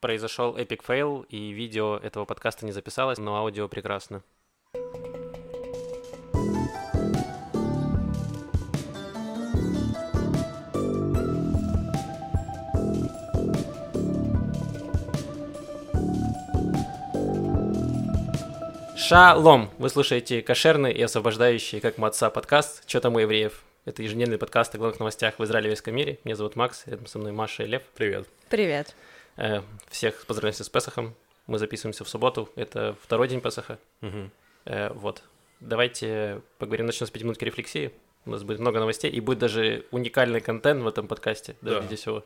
Произошел epic fail, и видео этого подкаста не записалось, но аудио прекрасно. Шалом! Вы слушаете кошерный и освобождающий, как маца, подкаст «Чё там у евреев?». Это еженедельный подкаст о главных новостях в Израиле и весь мире. Меня зовут Макс, рядом со мной Маша и Лев. Привет. Привет. Э, Всех поздравляем с Песохом. Мы записываемся в субботу. Это второй день Песоха. Э, Вот. Давайте поговорим, начнем с пятиминутки рефлексии. У нас будет много новостей, и будет даже уникальный контент в этом подкасте, даже Да. всего.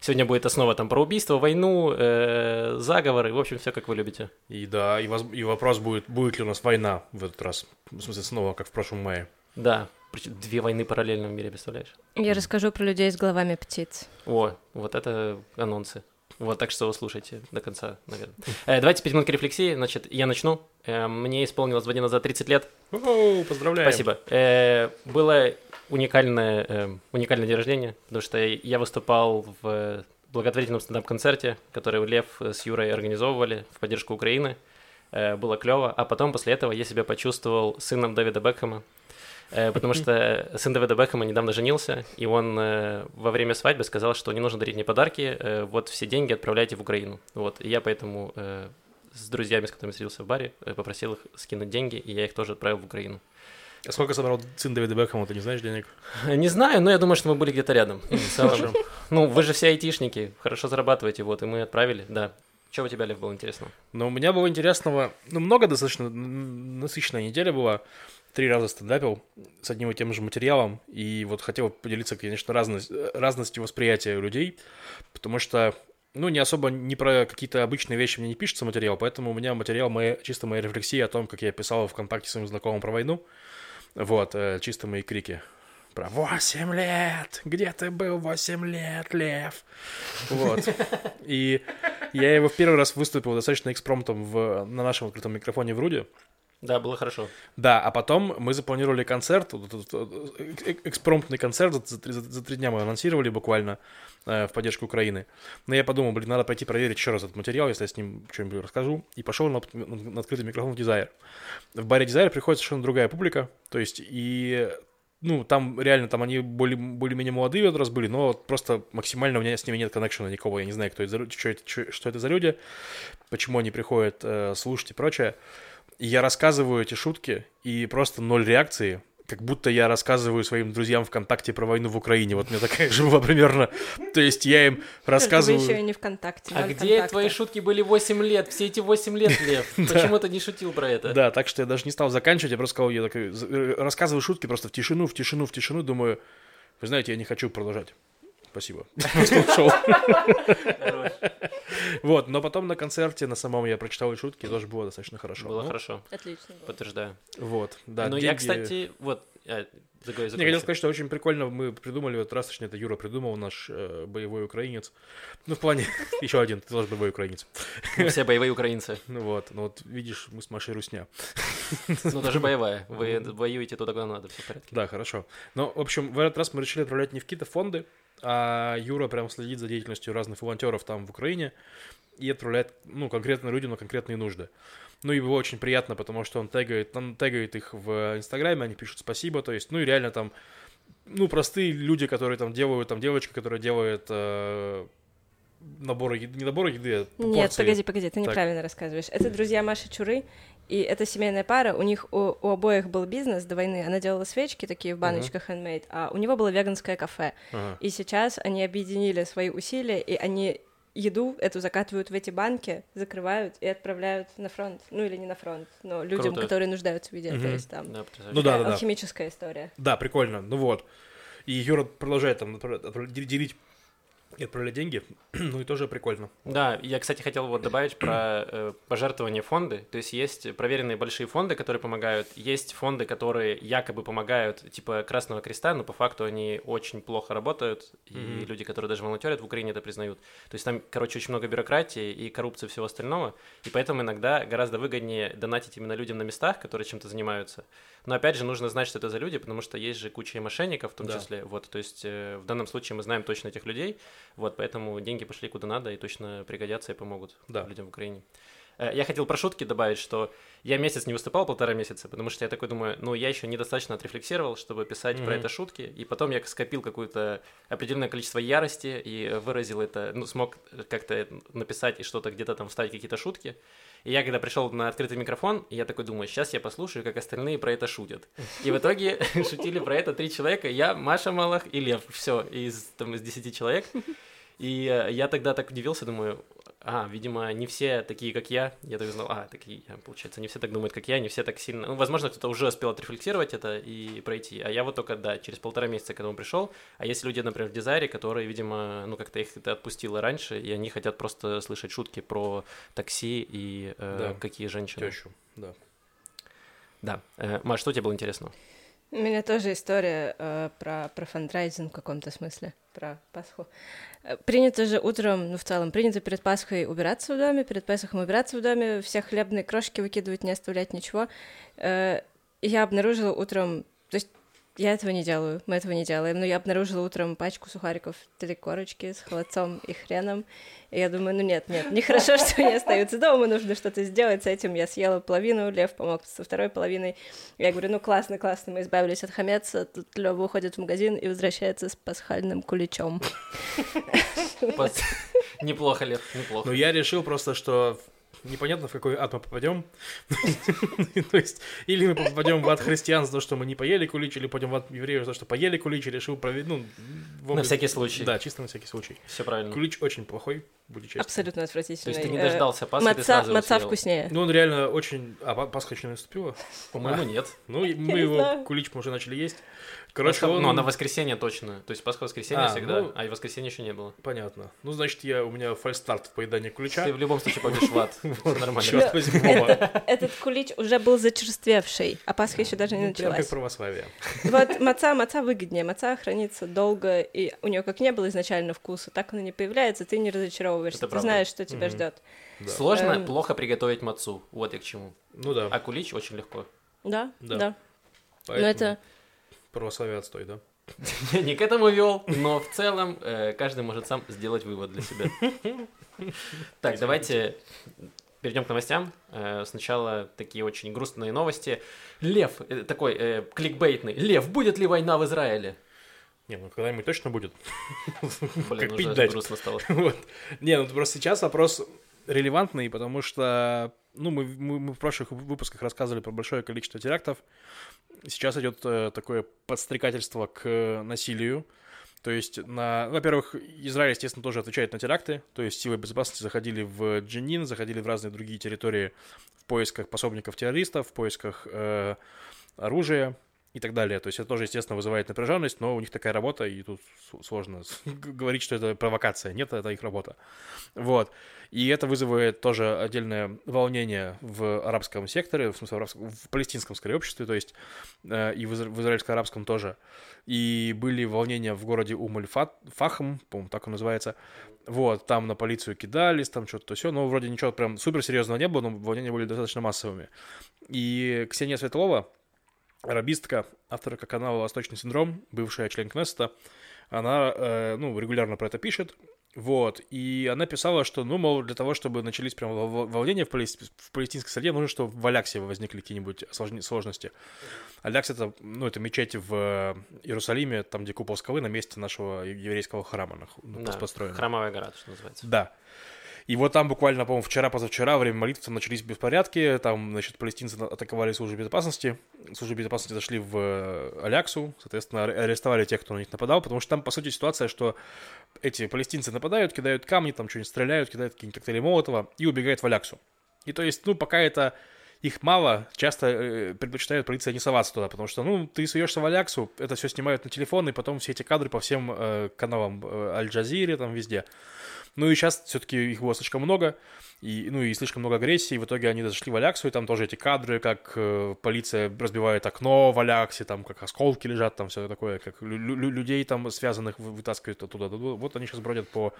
Сегодня будет основа там про убийство, войну, э, заговоры, в общем, все как вы любите. И да, и, воз- и вопрос будет, будет ли у нас война в этот раз. В смысле, снова, как в прошлом мае. Да, две войны параллельно в мире, представляешь? Я расскажу про людей с головами птиц. О, вот это анонсы. Вот, так что слушайте до конца, наверное. Э, давайте пять минут рефлексии. Значит, я начну. Э, мне исполнилось два дня назад 30 лет. О, поздравляем. Спасибо. Э, было уникальное, э, уникальное день рождения, потому что я выступал в благотворительном стендап-концерте, который Лев с Юрой организовывали в поддержку Украины. Э, было клево. А потом, после этого, я себя почувствовал сыном Дэвида Бекхэма, потому что сын Дэвида Бекхэма недавно женился, и он э, во время свадьбы сказал, что не нужно дарить мне подарки, э, вот все деньги отправляйте в Украину. Вот, и я поэтому э, с друзьями, с которыми встретился в баре, э, попросил их скинуть деньги, и я их тоже отправил в Украину. А сколько собрал сын Дэвида Бекхэма, ты не знаешь денег? Не знаю, но я думаю, что мы были где-то рядом. Ну, вы же все айтишники, хорошо зарабатываете, вот, и мы отправили, да. Что у тебя, Лев, было интересно? Но у меня было интересного, ну, много достаточно насыщенная неделя была. Три раза стендапил с одним и тем же материалом. И вот хотел поделиться, конечно, разность, разностью восприятия людей. Потому что, ну, не особо не про какие-то обычные вещи мне не пишется материал. Поэтому у меня материал моя, чисто моя рефлексия о том, как я писал ВКонтакте своим знакомым про войну. Вот, э, чисто мои крики. Про 8 лет! Где ты был 8 лет, Лев? Вот. И я его в первый раз выступил достаточно экспромтом в, на нашем открытом микрофоне в Руде. Да, было хорошо. Да, а потом мы запланировали концерт, этот, э, э, экспромтный концерт, за, за за- три дня мы анонсировали буквально э, в поддержку Украины. Но я подумал, блин, надо пойти проверить еще раз этот материал, если я с ним что-нибудь расскажу. И пошел на, на- открытый микрофон в Desire. В баре Desire приходит совершенно другая публика, то есть и ну, там реально, там они более, более-менее молодые в этот раз были, но просто максимально у меня с ними нет коннекшена никого, я не знаю, кто это что это, что это за люди, почему они приходят э, слушать и прочее. И я рассказываю эти шутки, и просто ноль реакции, как будто я рассказываю своим друзьям ВКонтакте про войну в Украине. Вот у меня такая же была примерно. То есть я им рассказываю... еще и не ВКонтакте. А где контакта. твои шутки были 8 лет? Все эти 8 лет, Лев. Почему ты не шутил про это? Да, так что я даже не стал заканчивать, я просто сказал, я такой, э, рассказываю шутки просто в тишину, в тишину, в тишину, думаю, вы знаете, я не хочу продолжать. Спасибо. Хорош. Вот, но потом на концерте на самом я прочитал и шутки, тоже было достаточно хорошо. Было Ну, хорошо, Отлично. подтверждаю. Вот, да. Ну, я, кстати, вот... э, заговори, Я хотел сказать, что очень прикольно мы придумали, вот раз, точнее, это Юра придумал, наш э, боевой украинец. Ну, в плане, еще один, ты тоже боевой украинец. Мы все боевые украинцы. Ну вот, ну вот видишь, мы с Машей Русня. Ну, даже боевая. Вы воюете туда, куда надо, все в порядке. Да, хорошо. Ну, в общем, в этот раз мы решили отправлять не в какие-то фонды, а Юра прям следит за деятельностью разных волонтеров там в Украине и отправляет, ну, конкретно людям на конкретные нужды. Ну, и было очень приятно, потому что он тегает, он тегает их в Инстаграме, они пишут спасибо, то есть, ну, и реально там, ну, простые люди, которые там делают, там девочка, которая делает э, наборы еды, не наборы еды, а Нет, порции. погоди, погоди, ты Так. неправильно рассказываешь. Это друзья Маши Чуры, и это семейная пара. У них у, у обоих был бизнес до войны. Она делала свечки такие в баночках handmade, а у него было веганское кафе. Ага. И сейчас они объединили свои усилия, и они еду эту закатывают в эти банки, закрывают и отправляют на фронт. Ну или не на фронт, но людям, Круто. которые нуждаются в еде. То Мгм. есть там Да. Ну да, да, да. алхимическая история. Да, прикольно. Ну вот. И Юра продолжает там делить и отправлять деньги. ну и тоже прикольно. Да, я, кстати, хотел вот добавить про э, пожертвования фонды. То есть есть проверенные большие фонды, которые помогают. Есть фонды, которые якобы помогают, типа Красного Креста, но по факту они очень плохо работают. И Мгм. люди, которые даже волонтерят в Украине, это признают. То есть там, короче, очень много бюрократии и коррупции и всего остального. И поэтому иногда гораздо выгоднее донатить именно людям на местах, которые чем-то занимаются. Но опять же, нужно знать, что это за люди, потому что есть же куча и мошенников в том Да. числе. Вот, то есть э, в данном случае мы знаем точно этих людей. Вот, поэтому деньги пошли куда надо и точно пригодятся и помогут Да. людям в Украине. Э, Я хотел про шутки добавить, что я месяц не выступал, полтора месяца, потому что я такой думаю, ну, я еще недостаточно отрефлексировал, чтобы писать про Мгм. это шутки, и потом я скопил какое-то определенное количество ярости и выразил это, ну, смог как-то написать и что-то где-то там вставить какие-то шутки. И я когда пришел на открытый микрофон, я такой думаю, сейчас я послушаю, как остальные про это шутят. И в итоге шутили про это три человека, я, Маша Малах и Лев, все, из, там, из десяти человек. И э, я тогда так удивился, думаю, а, видимо, не все такие, как я. Я так знал, а, такие, я, получается, не все так думают, как я, не все так сильно... Ну, возможно, кто-то уже успел отрефлексировать это и пройти. А я вот только, да, через полтора месяца к этому пришел. А есть люди, например, в дизайре, которые, видимо, ну, как-то их это отпустило раньше, и они хотят просто слышать шутки про такси и э, Да. какие женщины. Тещу, да. Да. Э, Маш, что тебе было интересно? У меня тоже история э, про, про фандрайзинг в каком-то смысле, про Пасху. Э, Принято же утром, ну, в целом, принято перед Пасхой убираться в доме, перед Пасхом убираться в доме, все хлебные крошки выкидывать, не оставлять ничего. Э, я обнаружила утром, то есть я этого не делаю, мы этого не делаем, но я обнаружила утром пачку сухариков, три корочки с холодцом и хреном, и я думаю, ну нет, нет, нехорошо, что они остаются дома, нужно что-то сделать с этим. Я съела половину, Лев помог со второй половиной. Я говорю, ну классно, классно, мы избавились от хамеца. Тут Лёва уходит в магазин и возвращается с пасхальным куличом. Неплохо, Лев, неплохо. Но я решил просто, что непонятно, в какой ад мы попадем. То есть, или мы попадем в ад христиан за то, что мы не поели кулич, или пойдем в ад евреев за то, что поели кулич, решил проверить, ну... На всякий случай. Да, чисто на всякий случай. Все правильно. Кулич очень плохой, буду честен. Абсолютно То отвратительный. есть ты не Э, дождался Пасхи, ты Маца, сразу его маца съел? вкуснее. Ну, он реально очень... А, Па- Пасха еще не наступила? По-моему, нет. Ну, мы его, кулич мы уже начали есть. Короче, он... Ну, на воскресенье точно. То есть Пасха воскресенье А, всегда, ну- а и воскресенье еще не было. Понятно. Ну, значит, я, у меня фальстарт в поедании кулича. Ты в любом случае пойдешь в ад. Нормально. Черт возьми, Вова. Этот кулич уже был зачерствевший, а Пасха еще даже не Ну, Прям как началась. православие. Вот маца, маца выгоднее. Маца хранится долго, и у нее как не было изначально вкуса, так она не появляется, ты не разочаровываешься, Это ты правда. знаешь, что тебя Мгм. ждет. Да. Сложно, Эм. плохо приготовить мацу. Вот я к чему. Ну да. А кулич очень легко. Да, Да. да. Но поэтому это Православие отстой, да? Я не к этому вел, но в целом э, каждый может сам сделать вывод для себя. Так, давайте перейдем к новостям. Э, Сначала такие очень грустные новости. Лев, э, такой э, кликбейтный. Лев, будет ли война в Израиле? Не, ну когда-нибудь точно будет. Блин, Как пить дать. грустно стало. Вот. Не, ну просто сейчас вопрос релевантный, потому что, ну, мы, мы, мы в прошлых выпусках рассказывали про большое количество терактов. Сейчас идет э, такое подстрекательство к насилию. То есть, на, во-первых, Израиль, естественно, тоже отвечает на теракты. То есть силы безопасности заходили в Дженин, заходили в разные другие территории в поисках пособников террористов, в поисках э, оружия и так далее. То есть это тоже, естественно, вызывает напряженность, но у них такая работа, и тут сложно говорить, что это провокация. Нет, это их работа. Вот. И это вызывает тоже отдельное волнение в арабском секторе, в смысле, в, арабском- в палестинском, скорее, обществе, то есть э, и в, в израильско-арабском тоже. И были волнения в городе Умуль-Фахм, по-моему, так он называется. Вот, там на полицию кидались, там что-то все, но вроде ничего прям суперсерьезного не было, но волнения были достаточно массовыми. И Ксения Светлова, арабистка, авторка канала «Восточный синдром», бывшая член Кнессета, она, э, ну, регулярно про это пишет, вот, и она писала, что, ну, мол, для того, чтобы начались прям вол- вол- волнения в, палес- в палестинской среде, нужно, чтобы в Аляксе возникли какие-нибудь сложности. Алякс — это, ну, это мечеть в Иерусалиме, там, где купол скалы, на месте нашего еврейского храма ну, Да, построен. Храмовая гора, что называется. Да. И вот там буквально, по-моему, вчера-позавчера, время молитв там начались беспорядки, там, значит, палестинцы атаковали службу безопасности, службы безопасности зашли в э, Аляксу, соответственно, ар- арестовали тех, кто на них нападал, потому что там, по сути, ситуация, что эти палестинцы нападают, кидают камни, там что-нибудь стреляют, кидают какие-нибудь коктейли Молотова и убегают в Аляксу. И то есть, ну, пока это их мало, часто э, предпочитают полиция не соваться туда, потому что, ну, ты суешься в Аляксу, это все снимают на телефон, и потом все эти кадры по всем э, каналам э, Аль-Джазире, там везде. Ну и сейчас все-таки их было слишком много, и, ну и слишком много агрессии, в итоге они зашли в Аляксу, и там тоже эти кадры, как э, полиция разбивает окно в Аляксе, там как осколки лежат, там все такое, как лю- лю- людей там связанных вы- вытаскивают оттуда. Вот они сейчас бродят по,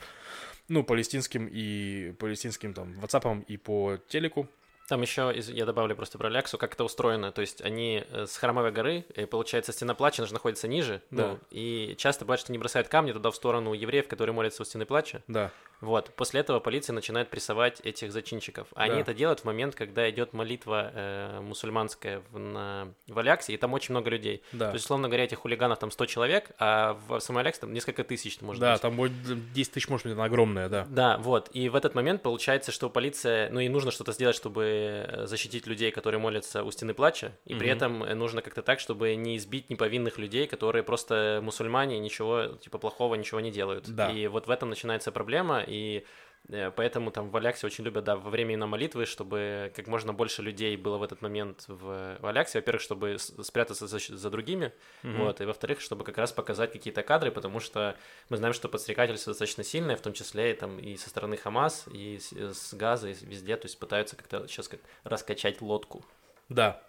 ну, палестинским и палестинским там ватсапам и по телеку, Там еще, я добавлю просто про Ляксу, как это устроено. То есть они э, с Храмовой горы, и получается, стена плача же находится ниже. Да. Ну, и часто бывает, что не бросают камни туда в сторону евреев, которые молятся у стены плача. Да. Вот. После этого полиция начинает прессовать этих зачинщиков. А Они Да. это делают в момент, когда идет молитва э, мусульманская в, на, в Аляксе, и там очень много людей. Да. То есть, условно говоря, этих хулиганов там 100 человек, а в самой Аляксе там несколько тысяч, может да, быть. там будет 10 тысяч, может быть, она огромная, да. Да, вот. И в этот момент получается, что полиция, ну и нужно что-то сделать, чтобы э, защитить людей, которые молятся у стены плача, и при Мгм. этом э, нужно как-то так, чтобы не избить неповинных людей, которые просто мусульмане, ничего типа плохого ничего не делают. Да. И вот в этом начинается проблема, и поэтому там в Аляксе очень любят, да, во время именно молитвы, чтобы как можно больше людей было в этот момент в, в Аляксе. Во-первых, чтобы спрятаться за, за другими, Мгм. вот, и во-вторых, чтобы как раз показать какие-то кадры, потому что мы знаем, что подстрекательство достаточно сильное, в том числе и, там, и со стороны Хамас, и с, с Газа, и везде, то есть пытаются как-то сейчас как раскачать лодку. Да.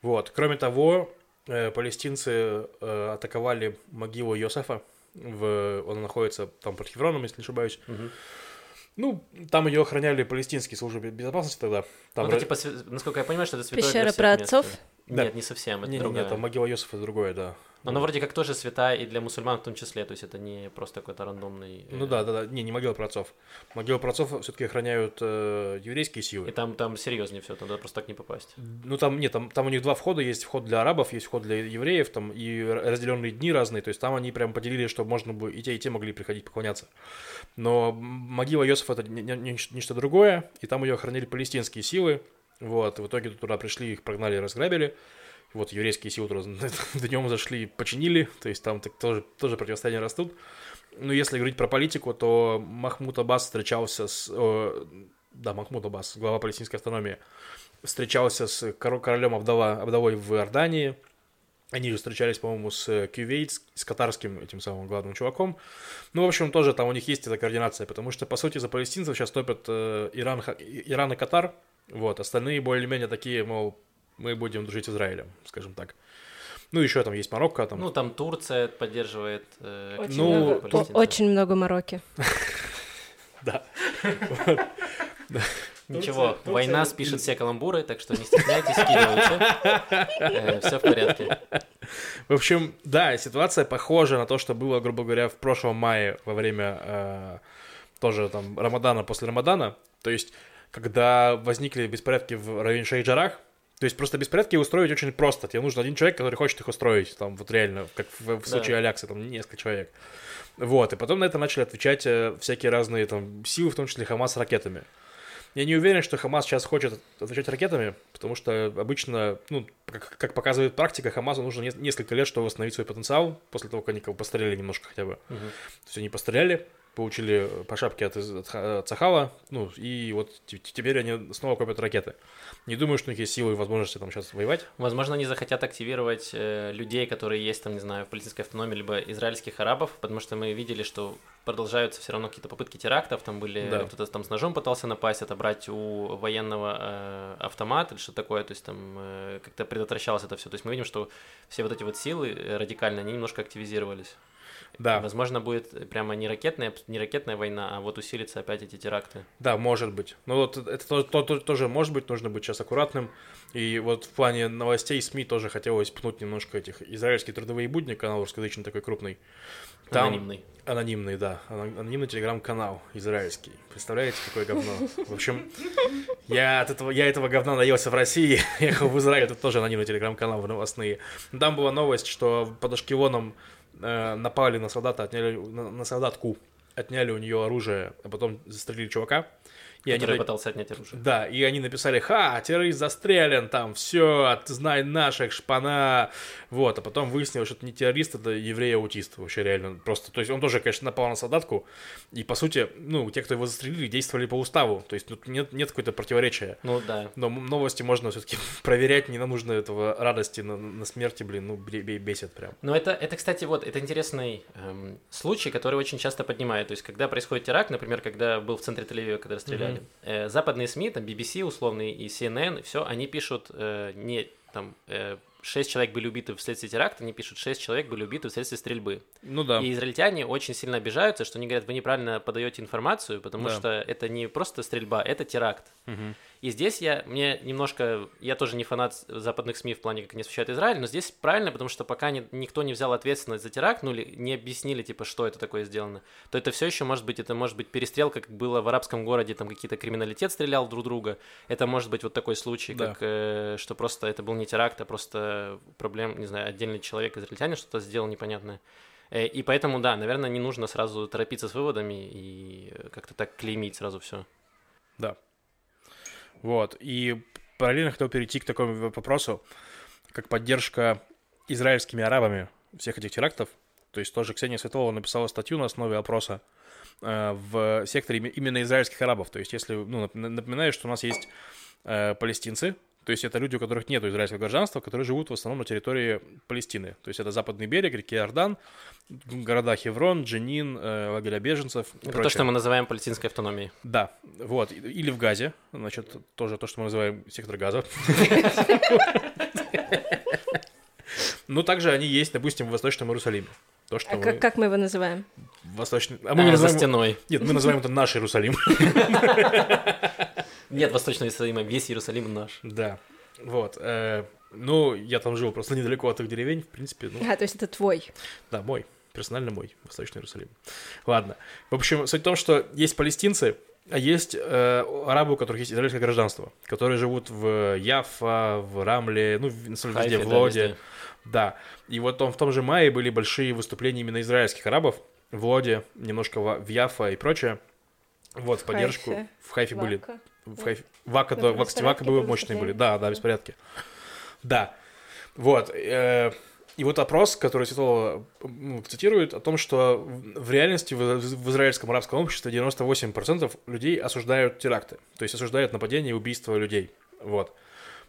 Вот. Кроме того, э, палестинцы э, атаковали могилу Йосефа. В... Он находится там под Хевроном, если не ошибаюсь. Ну, там ее охраняли палестинские службы безопасности тогда. Там Ну, это типа, насколько я понимаю, что это святое для Пещера всех про место. отцов? Да. Нет, не совсем, это Не, не, другая. не, там могила Йосефа другое, да. Но она вроде как тоже святая и для мусульман в том числе, то есть это не просто какой-то рандомный... э, Ну да, да, да. Не, не могила праотцов. Могила праотцов все-таки охраняют э, еврейские силы. И там, там серьезнее все, туда просто так не попасть. Ну там нет, там, там у них два входа, есть вход для арабов, есть вход для евреев, там и разделенные дни разные, то есть там они прям поделили, чтобы можно было и те, и те могли приходить поклоняться. Но могила Йосифа это не- не- не- нечто другое, и там ее охраняли палестинские силы, вот, и в итоге туда пришли, их прогнали, разграбили, вот еврейские туда днем зашли, починили, то есть там так тоже, тоже противостояния растут. Ну, если говорить про политику, то Махмуд Аббас встречался с... э, да, Махмуд Аббас, глава палестинской автономии, встречался с коро- королем Абдала, Абдалой в Иордании. Они же встречались, по-моему, с э, Кювейт, с катарским этим самым главным чуваком. Ну, в общем, тоже там у них есть эта координация, потому что, по сути, за палестинцев сейчас топят э, Иран, Иран и Катар. Вот, остальные более-менее такие, мол, мы будем дружить с Израилем, скажем так. Ну, еще там есть Марокко, там... Ну, там Турция поддерживает э, Очень, Ну, много, палестинцев. о- очень много Мороки. да. Ничего, Турция- война Турция- спишет все каламбуры, так что не стесняйтесь, скидывайте. все в порядке. В общем, да, ситуация похожа на то, что было, грубо говоря, в прошлом мае во время э, тоже там Рамадана, после Рамадана. То есть, когда возникли беспорядки в районе Шейджарах, то есть просто беспорядки устроить очень просто. Тебе нужен один человек, который хочет их устроить, там вот реально, как в, в Да. случае Алякса, там несколько человек. Вот, и потом на это начали отвечать э, всякие разные там силы, в том числе Хамас, ракетами. Я не уверен, что Хамас сейчас хочет отвечать ракетами, потому что обычно, ну, как, как показывает практика, Хамасу нужно не- несколько лет, чтобы восстановить свой потенциал, после того, как они как бы постреляли немножко хотя бы. Мгм. То есть они постреляли, получили по шапке от, от Ха- от Сахала, ну, и вот те- теперь они снова копят ракеты. Не думаю, что у них есть силы и возможности там сейчас воевать. Возможно, они захотят активировать э, людей, которые есть там, не знаю, в палестинской автономии, либо израильских арабов, потому что мы видели, что продолжаются все равно какие-то попытки терактов, там были, Да. кто-то там с ножом пытался напасть, отобрать у военного э, автомат или что такое, то есть там э, как-то предотвращалось это все. То есть мы видим, что все вот эти вот силы э, радикальные, они немножко активизировались. Да, Возможно, будет прямо не ракетная, не ракетная война, а вот усилится опять эти теракты. да, может быть. Но вот это то- то- то- тоже может быть, нужно быть сейчас аккуратным. И вот в плане новостей СМИ тоже хотелось пнуть немножко этих израильские трудовые будни, канал русскоязычный такой крупный. Там- Анонимный. Анонимный, да. Ано- Анонимный телеграм-канал израильский. Представляете, какое говно? В общем, я, от этого, я этого говна наелся в России, ехал в Израиль, это тоже анонимный телеграм-канал в новостные. Там была новость, что под Ашкелоном э, напали на солдата, отняли, на, на солдатку, отняли у нее оружие, а потом застрелили чувака. И они который на- пытался отнять оружие. да, и они написали, ха, террорист застрелен, там, все, знай наших, шпана, вот, а потом выяснилось, что это не террорист, это еврей-аутист, вообще реально, просто, то есть он тоже, конечно, напал на солдатку, и, по сути, ну, те, кто его застрелили, действовали по уставу, то есть тут нет, нет какой-то противоречия, Ну да. но новости можно все-таки проверять, не нам нужно этого радости на, на смерти, блин, ну, бе- бе- бесит прям. Но это, это, кстати, вот, это интересный эм, случай, который очень часто поднимают. То есть, когда происходит теракт, например, когда был в центре Тель-Авива, когда расстреляли, э, западные СМИ, там BBC условные и CNN, все, они пишут э, не там э, 6 человек были убиты вследствие теракта, они пишут 6 человек были убиты вследствие стрельбы. Ну да. И израильтяне очень сильно обижаются, что они говорят, вы неправильно подаете информацию, потому Да. что это не просто стрельба, это теракт. Мгм. И здесь я, мне немножко, я тоже не фанат западных СМИ в плане, как они освещают Израиль, но здесь правильно, потому что пока ни- никто не взял ответственность за теракт, ну или не объяснили, типа, что это такое сделано, то это все еще может быть, это может быть перестрелка, как было в арабском городе, там какие-то криминалитет стрелял друг друга, это может быть вот такой случай, Да. как, э, что просто это был не теракт, а просто проблем, не знаю, отдельный человек, израильтянин что-то сделал непонятное. Э, И поэтому, да, наверное, не нужно сразу торопиться с выводами и э, как-то так клеймить сразу все. Да. Вот. И параллельно хотел перейти к такому вопросу, как поддержка израильскими арабами всех этих терактов. То есть тоже Ксения Светлова написала статью на основе опроса э, в секторе име- именно израильских арабов. То есть если, ну, нап- напоминаю, что у нас есть э, палестинцы, то есть это люди, у которых нет израильского гражданства, которые живут в основном на территории Палестины. То есть это западный берег, реки Иордан, города Хеврон, Дженин, э, лагеря беженцев Это то, прочее. что мы называем палестинской автономией. Да, вот. Или в Газе, значит, тоже то, что мы называем сектор газа. Но также они есть, допустим, в Восточном Иерусалиме. То, что А мы... как, как мы его называем? Восточный... А А, мы за называем... стеной. Нет, мы называем это наш Иерусалим. Нет Восточного Иерусалима, весь Иерусалим наш. Да, вот. э, Ну, я там жил просто недалеко от их деревень, в принципе, ну, А, то есть это твой. да, мой, персонально мой, Восточный Иерусалим. Ладно. В общем, суть в том, что есть палестинцы, а есть э, арабы, у которых есть израильское гражданство, которые живут в Яффа, в Рамле, ну, в- на самом деле, Хайфе, в да, Лоде. везде. Да. И вот там, в том же мае были большие выступления именно израильских арабов в Лоде, немножко в, в Яффа и прочее. Вот, в поддержку. Хайфе, В Хайфе были. Вака. В Хайфе. Вака, Ну, да, Вака, Вака были мощные были. Да, да, беспорядки. Да. Вот. э, И вот опрос, который Светлова ну, цитирует, о том, что в реальности в, израильском арабском обществе 98% людей осуждают теракты. То есть осуждают нападения и убийства людей. Вот.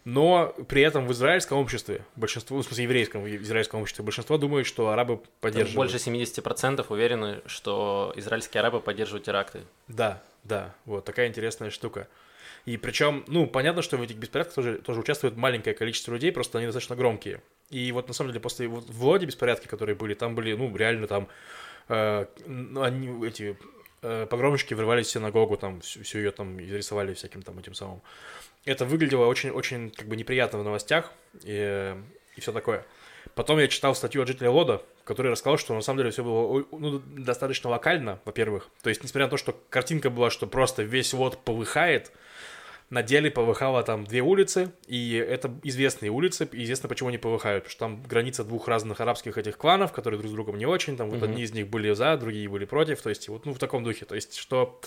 Но при этом в израильском обществе, большинство, в смысле еврейском, в израильском обществе, большинство думают, что арабы Там поддерживают. Больше 70% уверены, что израильские арабы поддерживают теракты. Да, да, вот такая интересная штука. И причем, ну, понятно, что в этих беспорядках тоже, тоже участвует маленькое количество людей, просто они достаточно громкие. И вот на самом деле после вот в Лоде беспорядки, которые были, там были, ну, реально там, э, ну, они, эти э, погромщики врывались в синагогу, там всю, всю ее там изрисовали всяким там этим самым. Это выглядело очень-очень как бы неприятно в новостях и, и все такое. Потом я читал статью от жителя Лода, который рассказал, что на самом деле все было ну, достаточно локально, во-первых. То есть, несмотря на то, что картинка была, что просто весь Лод полыхает, на деле полыхало там две улицы, и это известные улицы, и известно, почему они полыхают, потому что там граница двух разных арабских этих кланов, которые друг с другом не очень, там вот Мгм. одни из них были за, другие были против, то есть вот ну, в таком духе, то есть что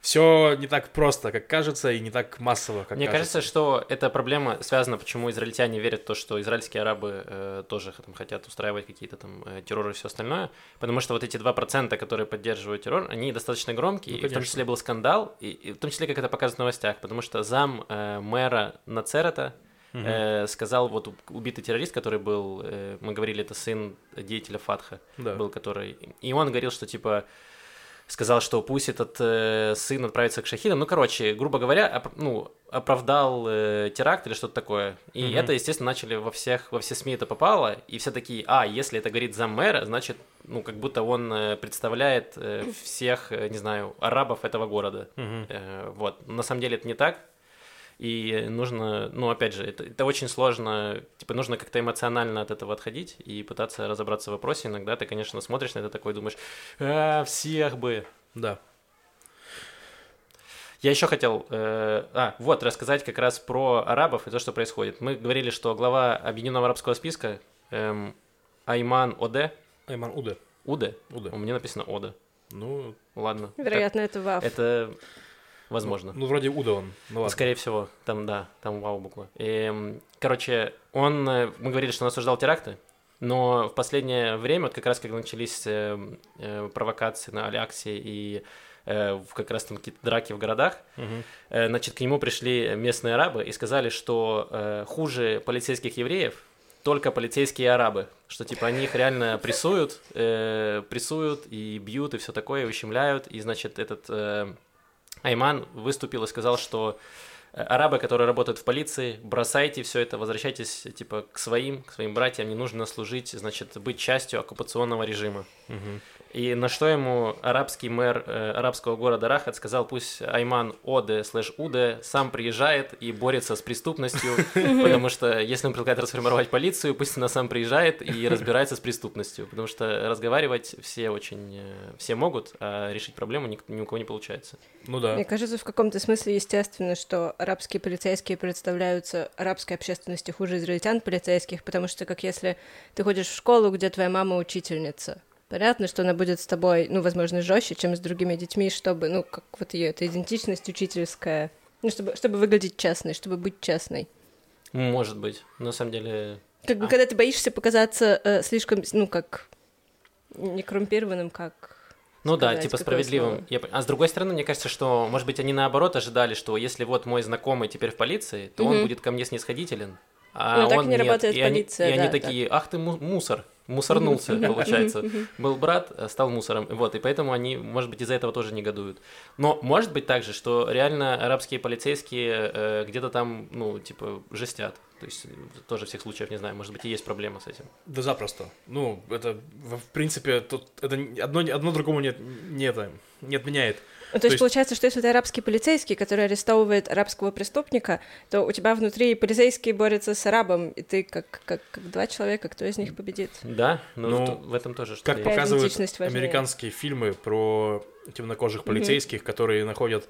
все не так просто, как кажется, и не так массово, как Мне кажется. кажется, что эта проблема связана, почему израильтяне верят в то, что израильские арабы э, тоже там, хотят устраивать какие-то там э, терроры и все остальное, потому что вот эти 2%, которые поддерживают террор, они достаточно громкие, Ну, и в том числе был скандал, и, и в том числе, как это показывают в новостях, потому что зам э, мэра Нацерета Мгм. э, сказал, вот убитый террорист, который был, э, мы говорили, это сын деятеля Фатха, Да. был, который... И он говорил, что типа сказал, что пусть этот э, сын отправится к шахидам. Ну, короче, грубо говоря, оп- ну, оправдал э, теракт или что-то такое. И Мгм. это, естественно, начали во всех, во все СМИ это попало, и все такие, а, если это говорит заммэра, значит, ну, как будто он э, представляет э, всех, э, не знаю, арабов этого города. Мгм. Э, вот. На самом деле это не так. И нужно, ну, опять же, это, это очень сложно, типа, нужно как-то эмоционально от этого отходить и пытаться разобраться в вопросе. Иногда ты, конечно, смотришь на это такой, думаешь, «А, всех бы. Да. Я еще хотел, э, а, вот, рассказать как раз про арабов и то, что происходит. Мы говорили, что глава Объединенного арабского списка эм, Айман Оде, Айман Уде. Уде, Уде. у меня написано Ода. Ну, Ладно. Вероятно, это ваф. Это возможно. Ну, вроде Уда он. Ну, ладно. Скорее всего, там, да, там вау буква. Эм, короче, он, э, мы говорили, что он осуждал теракты, но в последнее время, вот как раз когда начались э, э, провокации на Аляксе и э, как раз там какие-то драки в городах, Мгм. э, значит, к нему пришли местные арабы и сказали, что э, хуже полицейских евреев только полицейские арабы, что типа они их реально прессуют, э, прессуют и бьют и все такое, и ущемляют, и значит этот э, Айман выступил и сказал, что э, арабы, которые работают в полиции, бросайте все это, возвращайтесь типа к своим, к своим братьям, не нужно служить, значит, быть частью оккупационного режима. Мгм. И на что ему арабский мэр э, арабского города Рахат сказал, пусть Айман Оде слэш Уде сам приезжает и борется с преступностью, потому что если он предлагает расформировать полицию, пусть она сам приезжает и разбирается с преступностью, потому что разговаривать все очень, э, все могут, а решить проблему ник- ни у кого не получается. Ну да. Мне кажется, в каком-то смысле естественно, что арабские полицейские представляются арабской общественности хуже израильтян полицейских, потому что как если ты ходишь в школу, где твоя мама учительница. Понятно, что она будет с тобой, ну, возможно, жестче, чем с другими детьми, чтобы, ну, как вот ее эта идентичность учительская, ну, чтобы, чтобы выглядеть честной, чтобы быть честной. Может быть. На самом деле... Как бы, когда ты боишься показаться э, слишком, ну, как не коррумпированным, как... Ну да, сказать, типа какое справедливым. Я А с другой стороны, мне кажется, что, может быть, они наоборот ожидали, что если вот мой знакомый теперь в полиции, то он Мгм. будет ко мне снисходителен. А Ну, так он не нет. работает и они, полиция, и они да, такие, ах ты му- мусор, мусорнулся, получается. Был брат, а стал мусором. Вот, и поэтому они, может быть, из-за этого тоже негодуют. Но может быть также, что реально арабские полицейские э, где-то там, ну, типа, жестят. То есть э, тоже всех случаев не знаю, может быть, и есть проблема с этим. Да запросто. Ну, это, в в принципе, тут это одно, одно другому не, не, это, не отменяет. Ну, то, То есть, есть- получается, что если ты арабский полицейский, который арестовывает арабского преступника, то у тебя внутри полицейский борется с арабом, и ты как, как, как два человека, кто из них победит? Да, но Ну, в, в этом тоже что-то Как есть. Показывают американские фильмы про темнокожих полицейских, которые находят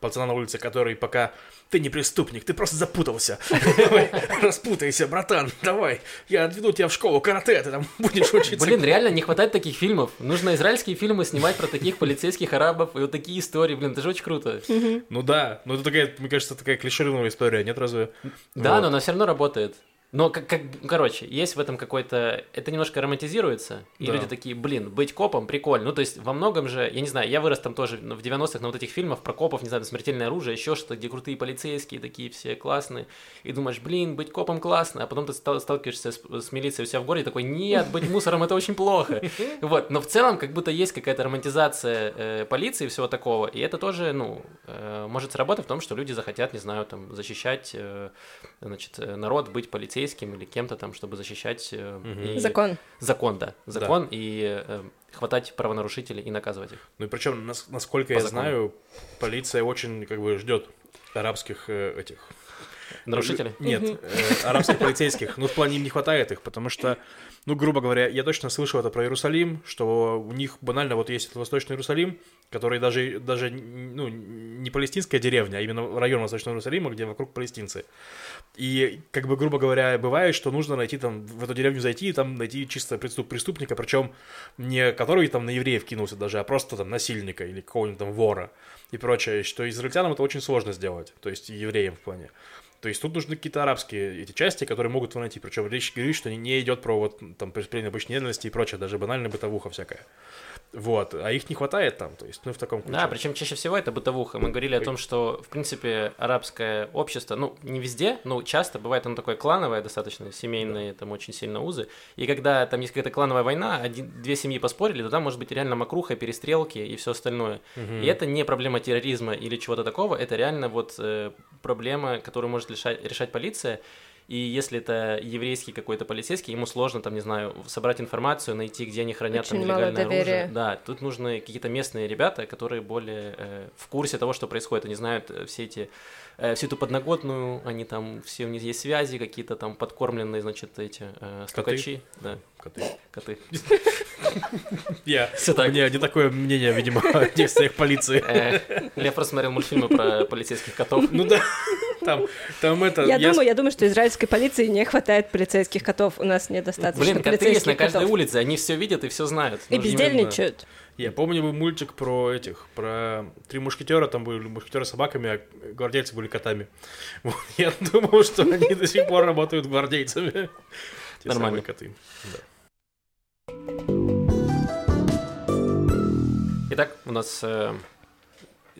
пацана на улице, который пока ты не преступник, ты просто запутался. Давай, распутайся, братан, давай. Я отведу тебя в школу карате, ты там будешь учиться. Блин, реально не хватает таких фильмов. Нужно израильские фильмы снимать про таких полицейских арабов и вот такие истории. Блин, это же очень круто. Ну да, ну это такая, мне кажется, такая клишированная история, нет разве? Да, но она все равно работает. Но, как, как, короче, есть в этом какой-то... Это немножко романтизируется, и Да. люди такие, блин, быть копом прикольно. Ну, то есть, во многом же, я не знаю, я вырос там тоже ну, в 90-х на вот этих фильмах про копов, не знаю, смертельное оружие, еще что-то, где крутые полицейские, такие все классные. И думаешь, блин, быть копом классно, а потом ты стал- сталкиваешься с, с милицией у себя в городе, такой, нет, быть мусором это очень плохо. Вот, но в целом как будто есть какая-то романтизация э, полиции и всего такого, и это тоже, ну, э, может сработать в том, что люди захотят, не знаю, там, защищать, э, значит, народ, быть полицейским или кем-то там, чтобы защищать... э, и- Закон. Закон, да. Закон и э, хватать правонарушителей и наказывать их. Ну и причем, нас- насколько По я закону. знаю, полиция очень как бы ждет арабских э, этих Нарушители? Нет, э, арабских полицейских. Ну, в плане им не хватает их, потому что, ну, грубо говоря, я точно слышал это про Иерусалим, что у них банально вот есть этот Восточный Иерусалим, который даже, даже ну, не палестинская деревня, а именно район Восточного Иерусалима, где вокруг палестинцы. И, как бы, грубо говоря, бывает, что нужно найти там, в эту деревню зайти и там найти чисто преступ преступника, причем не который там на евреев кинулся даже, а просто там насильника или какого-нибудь там вора и прочее, что израильтянам это очень сложно сделать, то есть евреям в плане. То есть тут нужны какие-то арабские эти части, которые могут найти. Причем речь говорит, что не идет про вот там преступление обычной ненависти и прочее, даже банальная бытовуха всякая. Вот, а их не хватает там, то есть, ну, в таком ключе. Да, причем чаще всего это бытовуха. Мы говорили о том, что, в принципе, арабское общество, ну, не везде, но часто бывает оно такое клановое достаточно, семейные, там очень сильно узы. И когда там есть какая-то клановая война, один, две семьи поспорили, то там может быть реально макруха, перестрелки и все остальное. И это не проблема терроризма или чего-то такого, это реально вот э, проблема, которую может решать, решать полиция. И если это еврейский какой-то полицейский, ему сложно, там, не знаю, собрать информацию, найти, где они хранят там Очень мало нелегальное оружие. Да, тут нужны какие-то местные ребята, которые более э, в курсе того, что происходит. Они знают э, все эти, э, всю эту подноготную, они там, все у них есть связи, какие-то там подкормленные, значит, эти э, стукачи. Да, Коты. коты. Я, Всё так. у меня не такое мнение, видимо, о действиях полиции. Э, Я просто смотрел мультфильмы про полицейских котов. Ну да, там, там это... Я, думаю, я думаю, что израильской полиции не хватает полицейских котов. У нас недостаточно Блин, коты есть на каждой котов. улице, они все видят и все знают. И Нужно- бездельничают. Я помню был мультик про этих, про три мушкетера, там были мушкетеры собаками, а гвардейцы были котами. Вот, Я думал, что они до сих пор работают гвардейцами. Те Нормально. коты. Да. Итак, у нас э,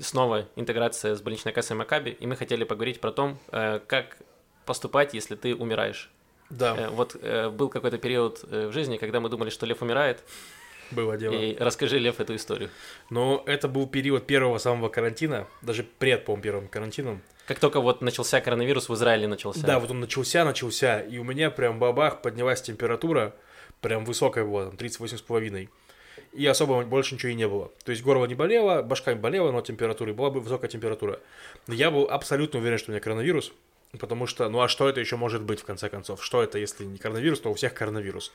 снова интеграция с больничной кассой Макаби, и мы хотели поговорить про то, э, как поступать, если ты умираешь. Да, Э, вот э, был какой-то период в жизни, когда мы думали, что Лев умирает, было дело. и расскажи, Лев, эту историю. Но это был период первого самого карантина, даже пред, по-моему, первым карантином. Как только вот начался коронавирус, в Израиле начался. Да, вот он начался, начался, и у меня прям бабах поднялась температура, прям высокая была, там 38,5. И особо больше ничего и не было. То есть горло не болело, башка не болела, но температура, была бы высокая температура. Но я был абсолютно уверен, что у меня коронавирус, потому что, ну а что это еще может быть, в конце концов? Что это, если не коронавирус, то у всех коронавирус.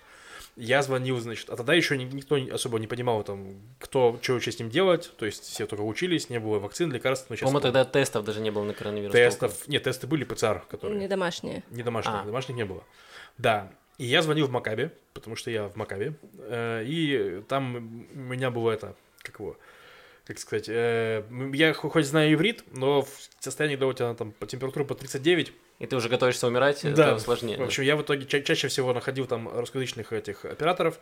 Я звонил, значит, а тогда еще никто особо не понимал, там, кто, что вообще с ним делать, то есть все только учились, не было вакцин, лекарств. Но По-моему, тогда тестов даже не было на коронавирус. Тестов, нет, тесты были ПЦР, которые... Не домашние. Не домашние, а. домашних не было. Да, и я звонил в Макабе, потому что я в Макабе, э, и там у меня было это, как его, как сказать, э, я хоть знаю иврит, но в состоянии, когда у тебя там по температуре по 39, и ты уже готовишься умирать, да. это сложнее. В общем, я в итоге ча- чаще всего находил там русскоязычных этих операторов.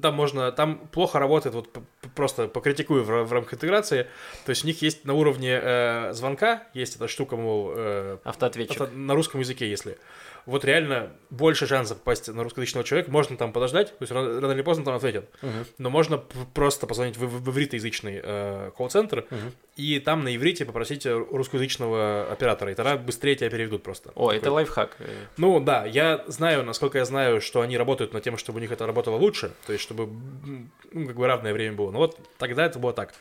Там можно, там плохо работает, вот просто покритикую в, в рамках интеграции. То есть у них есть на уровне э, звонка, есть эта штука, мол... Э, Автоответчик. Авто, на русском языке, если вот реально больше шансов попасть на русскоязычного человека. Можно там подождать, то есть рано, рано или поздно там ответят. Uh-huh. Но можно просто позвонить в, в, в ивритоязычный э, колл-центр uh-huh. и там на иврите попросить русскоязычного оператора, и тогда быстрее тебя переведут просто. О, Такой. это лайфхак. Ну да, я знаю, насколько я знаю, что они работают над тем, чтобы у них это работало лучше, то есть чтобы ну, как бы равное время было. Но вот тогда это было так.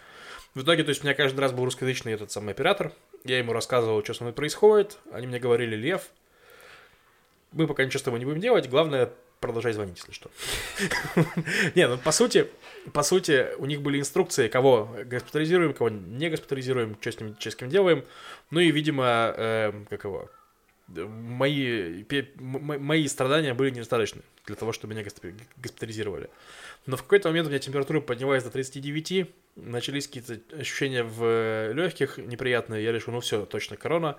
В итоге, то есть, у меня каждый раз был русскоязычный этот самый оператор. Я ему рассказывал, что со мной происходит. Они мне говорили, Лев, мы пока ничего с тобой не будем делать, главное продолжай звонить, если что. Не, ну по сути, по сути, у них были инструкции, кого госпитализируем, кого не госпитализируем, что с ним, что с кем делаем. Ну и, видимо, э, как его, мои, мои страдания были недостаточны для того, чтобы меня госпитализировали. Но в какой-то момент у меня температура поднялась до 39, начались какие-то ощущения в легких неприятные, я решил, ну все, точно корона.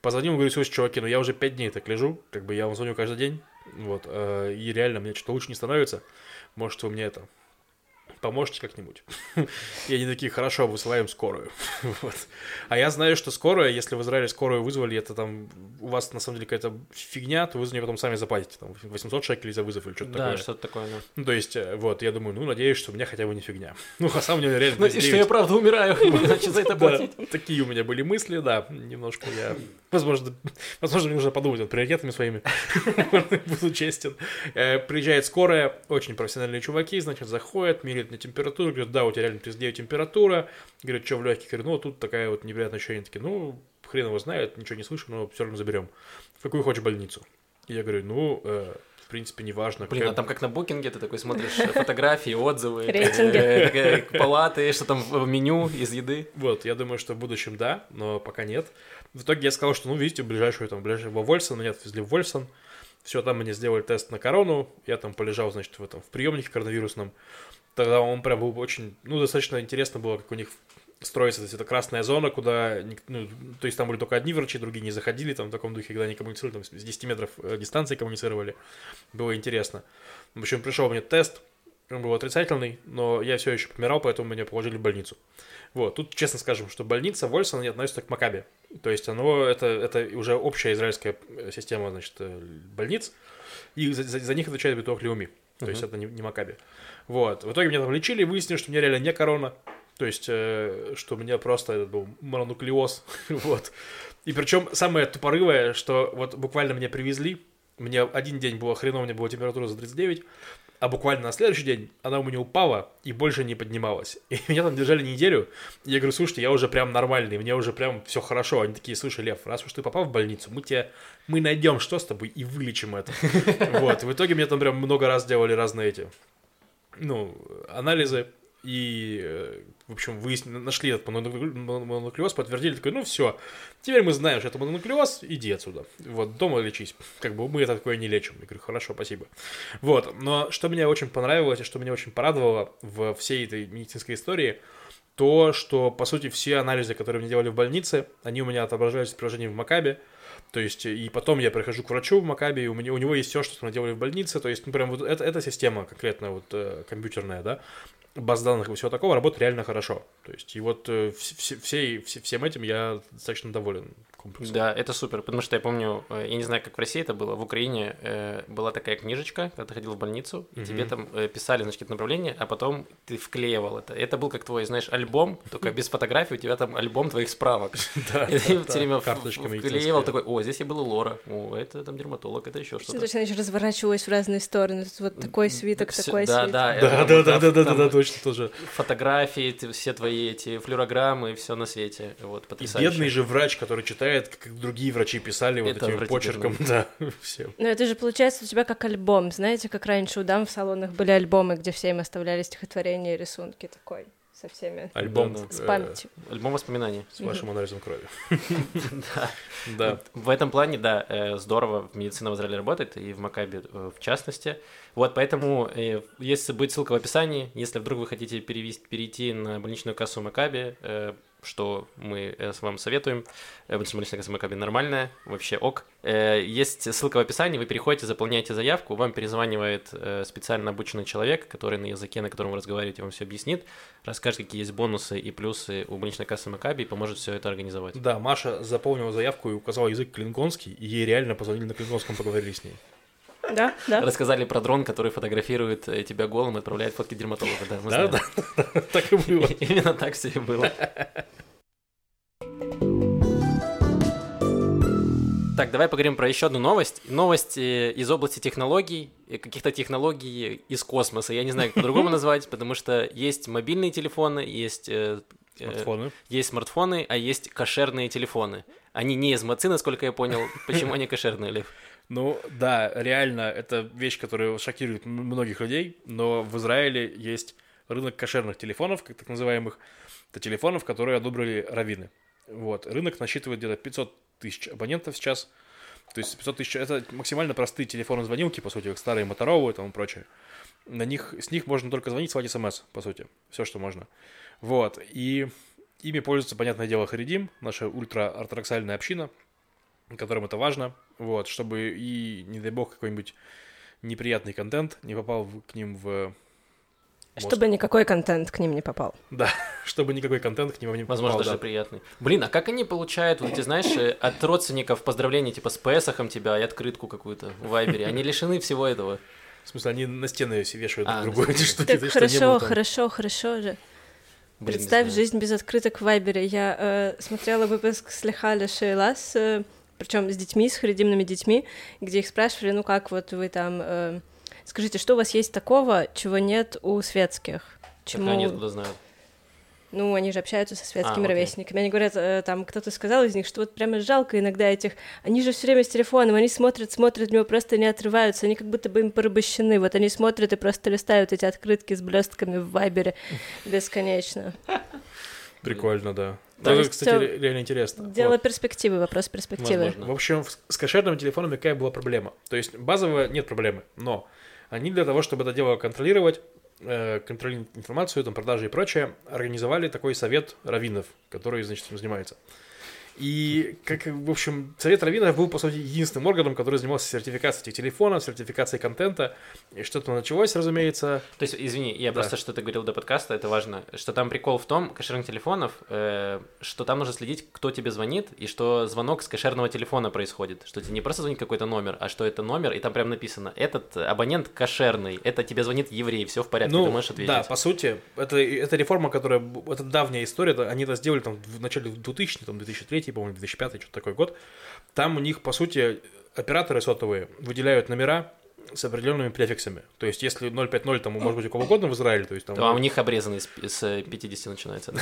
Позвонил, говорю, слушай, чуваки, ну я уже 5 дней так лежу, как бы я вам звоню каждый день, вот, э, и реально мне что-то лучше не становится. Может, вы мне это поможете как-нибудь. И они такие, хорошо, высылаем скорую. вот. А я знаю, что скорая, если в Израиле скорую вызвали, это там у вас на самом деле какая-то фигня, то вы за нее потом сами заплатите, там 800 шекелей за вызов или что-то да, такое. Да, что-то такое, да. Ну, то есть, э, вот, я думаю, ну, надеюсь, что у меня хотя бы не фигня. ну, а сам мне реально... Надеюсь, что я правда умираю, иначе за это платить. Такие у меня были мысли, да, немножко я... Возможно, возможно, мне нужно подумать над приоритетами своими. Буду честен. Э, приезжает скорая, очень профессиональные чуваки, значит, заходят, меряют мне температуру, говорят, да, у тебя реально 39 температура. Говорят, что в легких? Говорю, ну, тут такая вот неприятная ощущение. Такие, ну, хрен его знает, ничего не слышу, но все равно заберем. В какую хочешь больницу? И я говорю, ну, э, в принципе, неважно. Блин, какая... а там как на букинге ты такой смотришь фотографии, отзывы, рейтинги, палаты, что там в меню из еды. Вот, я думаю, что в будущем да, но пока нет. В итоге я сказал, что, ну, видите, ближайшую там, ближайшего во Вольсон, меня отвезли в Вольсон. Все, там мне сделали тест на корону, я там полежал, значит, в этом, в приемнике коронавирусном. Тогда он прям был очень, ну, достаточно интересно было, как у них строится, то есть это красная зона, куда, ну, то есть там были только одни врачи, другие не заходили, там в таком духе, когда они коммуницировали, там с 10 метров э, дистанции коммуницировали, было интересно. В общем, пришел мне тест, он был отрицательный, но я все еще помирал, поэтому меня положили в больницу. Вот, тут честно скажем, что больница Вольсона не относится к Макабе. То есть оно, это, это уже общая израильская э, система, значит, э, больниц, и за, за, за них отвечает Биток Леуми. То uh-huh. есть это не, не Макаби. Вот. В итоге меня там лечили, выяснилось, что у меня реально не корона. То есть, э, что у меня просто это был мононуклеоз. вот. И причем самое тупорывое, что вот буквально меня привезли, мне один день было хреново, у меня была температура за 39, а буквально на следующий день она у меня упала и больше не поднималась. И меня там держали неделю. Я говорю, слушайте, я уже прям нормальный, мне уже прям все хорошо. Они такие, слушай, Лев, раз уж ты попал в больницу, мы тебе, мы найдем, что с тобой, и вылечим это. Вот, в итоге мне там прям много раз делали разные эти, ну, анализы, и, э, в общем, выяснили, нашли этот мононуклеоз, подтвердили, такой, ну все, теперь мы знаем, что это мононуклеоз, иди отсюда. Вот, дома лечись. Как бы мы это такое не лечим. Я говорю, хорошо, спасибо. Вот, но что мне очень понравилось и что меня очень порадовало в всей этой медицинской истории, то, что, по сути, все анализы, которые мне делали в больнице, они у меня отображались в приложении в Макабе, то есть, и потом я прихожу к врачу в Макабе, и у, меня, у него есть все, что мы делали в больнице. То есть, ну, прям вот это, эта система конкретно вот э, компьютерная, да, баз данных и всего такого работает реально хорошо. То есть, и вот э, вс- всей, вс- всем этим я достаточно доволен комплексом. Да, это супер, потому что я помню, э, я не знаю, как в России это было, в Украине э, была такая книжечка, когда ты ходил в больницу, и Мгм. тебе там э, писали, значит, какие-то направления, а потом ты вклеивал это. Это был как твой, знаешь, альбом, только без фотографий, у тебя там альбом твоих справок. Да, И ты да, все время вклеивал такой, о, здесь я был Лора, о, это там дерматолог, это еще что-то. Точно, еще разворачивалась в разные стороны. Вот такой свиток, такой свиток. да, Да, это да, да, да, да, да, точно тоже. Фотографии, ты- все твои эти флюорограммы, все на свете, вот, И потрясающе. бедный же врач, который читает, как другие врачи писали вот Это этим почерком, да, все. Ну, это же получается у тебя как альбом. Знаете, как раньше у дам в салонах были альбомы, где все им оставляли стихотворения и рисунки такой со всеми. Альбом Да, да. С э, памятью. Альбом воспоминаний. с вашим анализом крови. Да. Да. В этом плане, да, э, здорово медицина в Израиле работает, и в Макабе э, в частности. Вот, поэтому, если будет ссылка в описании, если вдруг вы хотите перевести, перейти на больничную кассу Макаби, что мы э, вам советуем, потому что Макаби нормальная, вообще ок. Э, Есть ссылка в описании, вы переходите, заполняете заявку, вам перезванивает э, специально обученный человек, который на языке, на котором вы разговариваете, вам все объяснит, расскажет, какие есть бонусы и плюсы у больничной кассы Макаби, и поможет все это организовать. Да, Маша заполнила заявку и указала язык клингонский, и ей реально позвонили на клингонском, поговорили с ней. Да, да. Рассказали про дрон, который фотографирует э, тебя голым и отправляет фотки дерматолога. Да, мы Да, да, так и было. Именно так все и было. Так, давай поговорим про еще одну новость. Новость э, из области технологий, э, каких-то технологий из космоса. Я не знаю, как по-другому назвать, потому что есть мобильные телефоны, есть, Смартфоны. есть смартфоны, а есть кошерные телефоны. Они не из мацы, насколько я понял. Почему они кошерные, Лев? Ну, да, реально, это вещь, которая шокирует многих людей, но в Израиле есть рынок кошерных телефонов, как так называемых. Это телефонов, которые одобрили раввины. Вот. Рынок насчитывает где-то 500 тысяч абонентов сейчас. То есть 500 тысяч — это максимально простые телефоны-звонилки, по сути, как старые Моторовые и тому прочее. На них, с них можно только звонить, слать смс, по сути. Все, что можно. Вот. И ими пользуется, понятное дело, Харидим, наша ультра-ортодоксальная община, которым это важно, вот, чтобы и, не дай бог, какой-нибудь неприятный контент не попал в- к ним в... мозг. Чтобы никакой контент к ним не попал. Да, чтобы никакой контент к ним не попал. Возможно, даже да. приятный. Блин, а как они получают, вот эти, знаешь, э, от родственников поздравления, типа с Песохом тебя и открытку какую-то в Вайбере? Они лишены всего этого. В смысле, они на стены все вешают А, друг на другу эти штуки, Так хорошо, хорошо, хорошо же. Блин, Представь жизнь без открыток в Вайбере. Я э, смотрела выпуск с Лехаля Шейлас, э, причем с детьми, с харидимными детьми, где их спрашивали, ну как вот вы там, э, скажите, что у вас есть такого, чего нет у светских? Так они откуда знают? Ну, они же общаются со светскими А, ровесниками. Они говорят, э, там кто-то сказал из них, что вот прямо жалко иногда этих. Они же все время с телефоном, они смотрят, смотрят, в него просто не отрываются, они как будто бы им порабощены. Вот они смотрят и просто листают эти открытки с блестками в Вайбере бесконечно. Прикольно, да. То Это, есть кстати, всё ре- реально интересно. Дело Вот. перспективы, вопрос перспективы. Возможно. В общем, с кошерными телефонами какая была проблема? То есть базово нет проблемы, но они для того, чтобы это дело контролировать, э, контролировать информацию, там, продажи и прочее, организовали такой совет раввинов, который, значит, этим занимается. И, как, в общем, Совет Раввинов был, по сути, единственным органом, который занимался сертификацией этих телефонов, сертификацией контента. И что-то началось, разумеется. То есть, извини, я Да. просто что-то говорил до подкаста, это важно, что там прикол в том, кошерных телефонов, э, что там нужно следить, кто тебе звонит, и что звонок с кошерного телефона происходит, что тебе не просто звонит какой-то номер, а что это номер, и там прям написано, этот абонент кошерный, это тебе звонит еврей, все в порядке, ты можешь ответить. Ну, да, по сути, это, это реформа, которая, это давняя история, это- они это сделали там в начале 2000 там 2003 по-моему, 2005 что-то такой год. Там у них, по сути, операторы сотовые выделяют номера с определенными префиксами. То есть, если 050, там может быть у кого угодно в Израиле, то есть там... А у них обрезанный с, с 50 начинается.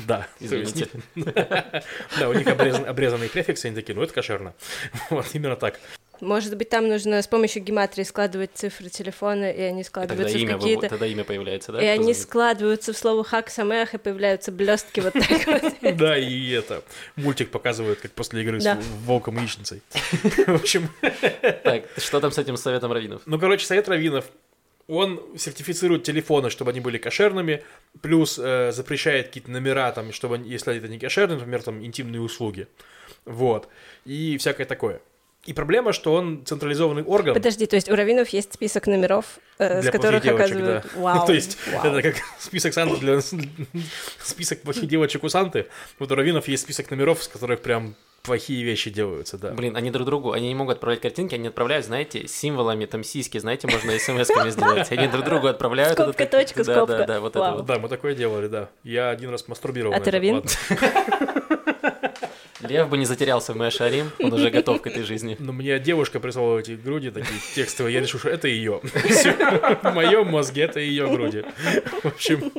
да? Извините. да, у них обрезан- обрезанные префиксы, они такие, ну это кошерно. Вот, именно так. Может быть, там нужно с помощью гематрии складывать цифры телефона, и они И Тогда складываются в какие-то... тогда имя появляется, да? И кто они звонит? складываются в слово хак самех, и появляются блестки вот так вот. Да, и это, мультик показывают, как после игры с волком и яичницей. В общем, Так, что там с этим советом раввинов? Ну, короче, совет раввинов, он сертифицирует телефоны, чтобы они были кошерными, плюс э, запрещает какие-то номера, там, чтобы, если это не кошерные, например, там, интимные услуги. Вот. И всякое такое. И проблема, что он централизованный орган. Подожди, то есть у раввинов есть список номеров, э, с Для которых плохих девочек, оказывают... да. Вау, То есть вау. это как список Санты для... Список плохих девочек у Санты. Вот у раввинов есть список номеров, с которых прям плохие вещи делаются, да. Блин, они друг другу, они не могут отправлять картинки, они отправляют, знаете, символами, там, сиськи, знаете, можно смс-ками сделать. Они друг другу отправляют. это Скобка, так- точка, да, скобка. Да, да, вот это вот. Да, мы такое делали, да. Я один раз мастурбировал. А ты это, ладно. Лев бы не затерялся в Мэшарим, он уже готов к этой жизни. Но мне девушка прислала эти груди такие текстовые, я решил, что это ее. В моем мозге это ее груди. В общем,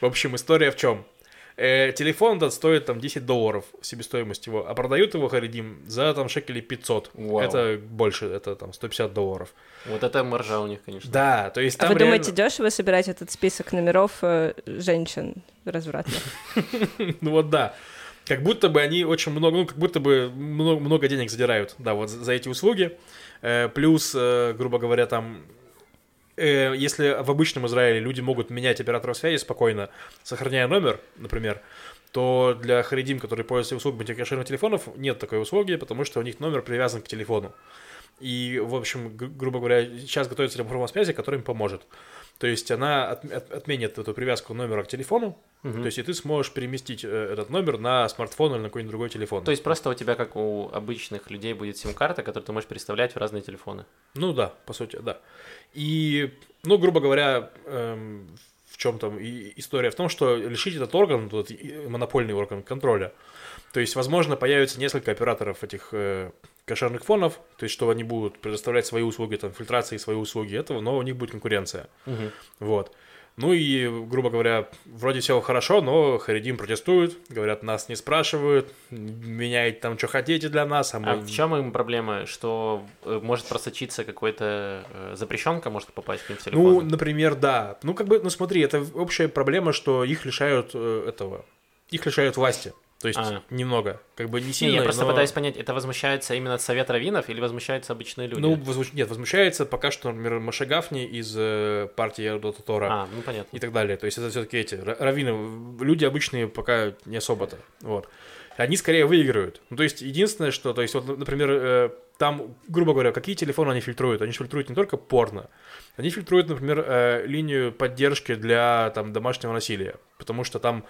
в общем, история в чем? Э, телефон этот стоит там 10 долларов себестоимость его, а продают его Харидим за там шекелей 500. Вау. Это больше, это там 150 долларов. Вот это маржа у них, конечно. Да, то есть А там вы думаете, реально- дешево собирать этот список номеров э, женщин развратных? Ну вот да. Как будто бы они очень много, ну, как будто бы много, много денег задирают, да, вот за эти услуги. Э, плюс, э, грубо говоря, там, э, если в обычном Израиле люди могут менять операторов связи спокойно, сохраняя номер, например, то для харидим, которые пользуются услугами кэширных телефонов, нет такой услуги, потому что у них номер привязан к телефону. И, в общем, грубо говоря, сейчас готовится реформа связи, которая им поможет. То есть она от- от- отменит эту привязку номера к телефону, Мгм. то есть и ты сможешь переместить э, этот номер на смартфон или на какой-нибудь другой телефон. То есть просто у тебя, как у обычных людей, будет сим-карта, которую ты можешь переставлять в разные телефоны. Ну да, по сути, да. И, ну, грубо говоря, эм, в чем там и- история в том, что лишить этот орган, вот, и- монопольный орган контроля. То есть, возможно, появится несколько операторов этих э, кошерных фонов, то есть, что они будут предоставлять свои услуги, там, фильтрации, свои услуги этого, но у них будет конкуренция. Мгм. Вот. Ну и, грубо говоря, вроде все хорошо, но Харидим протестуют, говорят, нас не спрашивают, меняйте там, что хотите для нас, а мы... А в чем им проблема? Что э, может просочиться какой-то э, запрещенка, может попасть в телефон? Ну, например, да. Ну, как бы, ну смотри, это общая проблема, что их лишают э, этого, их лишают власти. То есть А. немного, как бы не Не, сильно. я просто но- пытаюсь понять, это возмущается именно Совет Раввинов или возмущаются обычные люди? Ну, возмущ- нет, возмущается пока что, например, Маша Гафни из э, партии Дота Тора а, ну понятно. и так далее. То есть это все-таки эти ра- раввины, люди обычные пока не особо-то. Вот. Они скорее выигрывают. Ну, то есть единственное, что, то есть вот, например, э, там, грубо говоря, какие телефоны они фильтруют? Они фильтруют не только порно, они фильтруют, например, э, линию поддержки для там домашнего насилия, потому что там,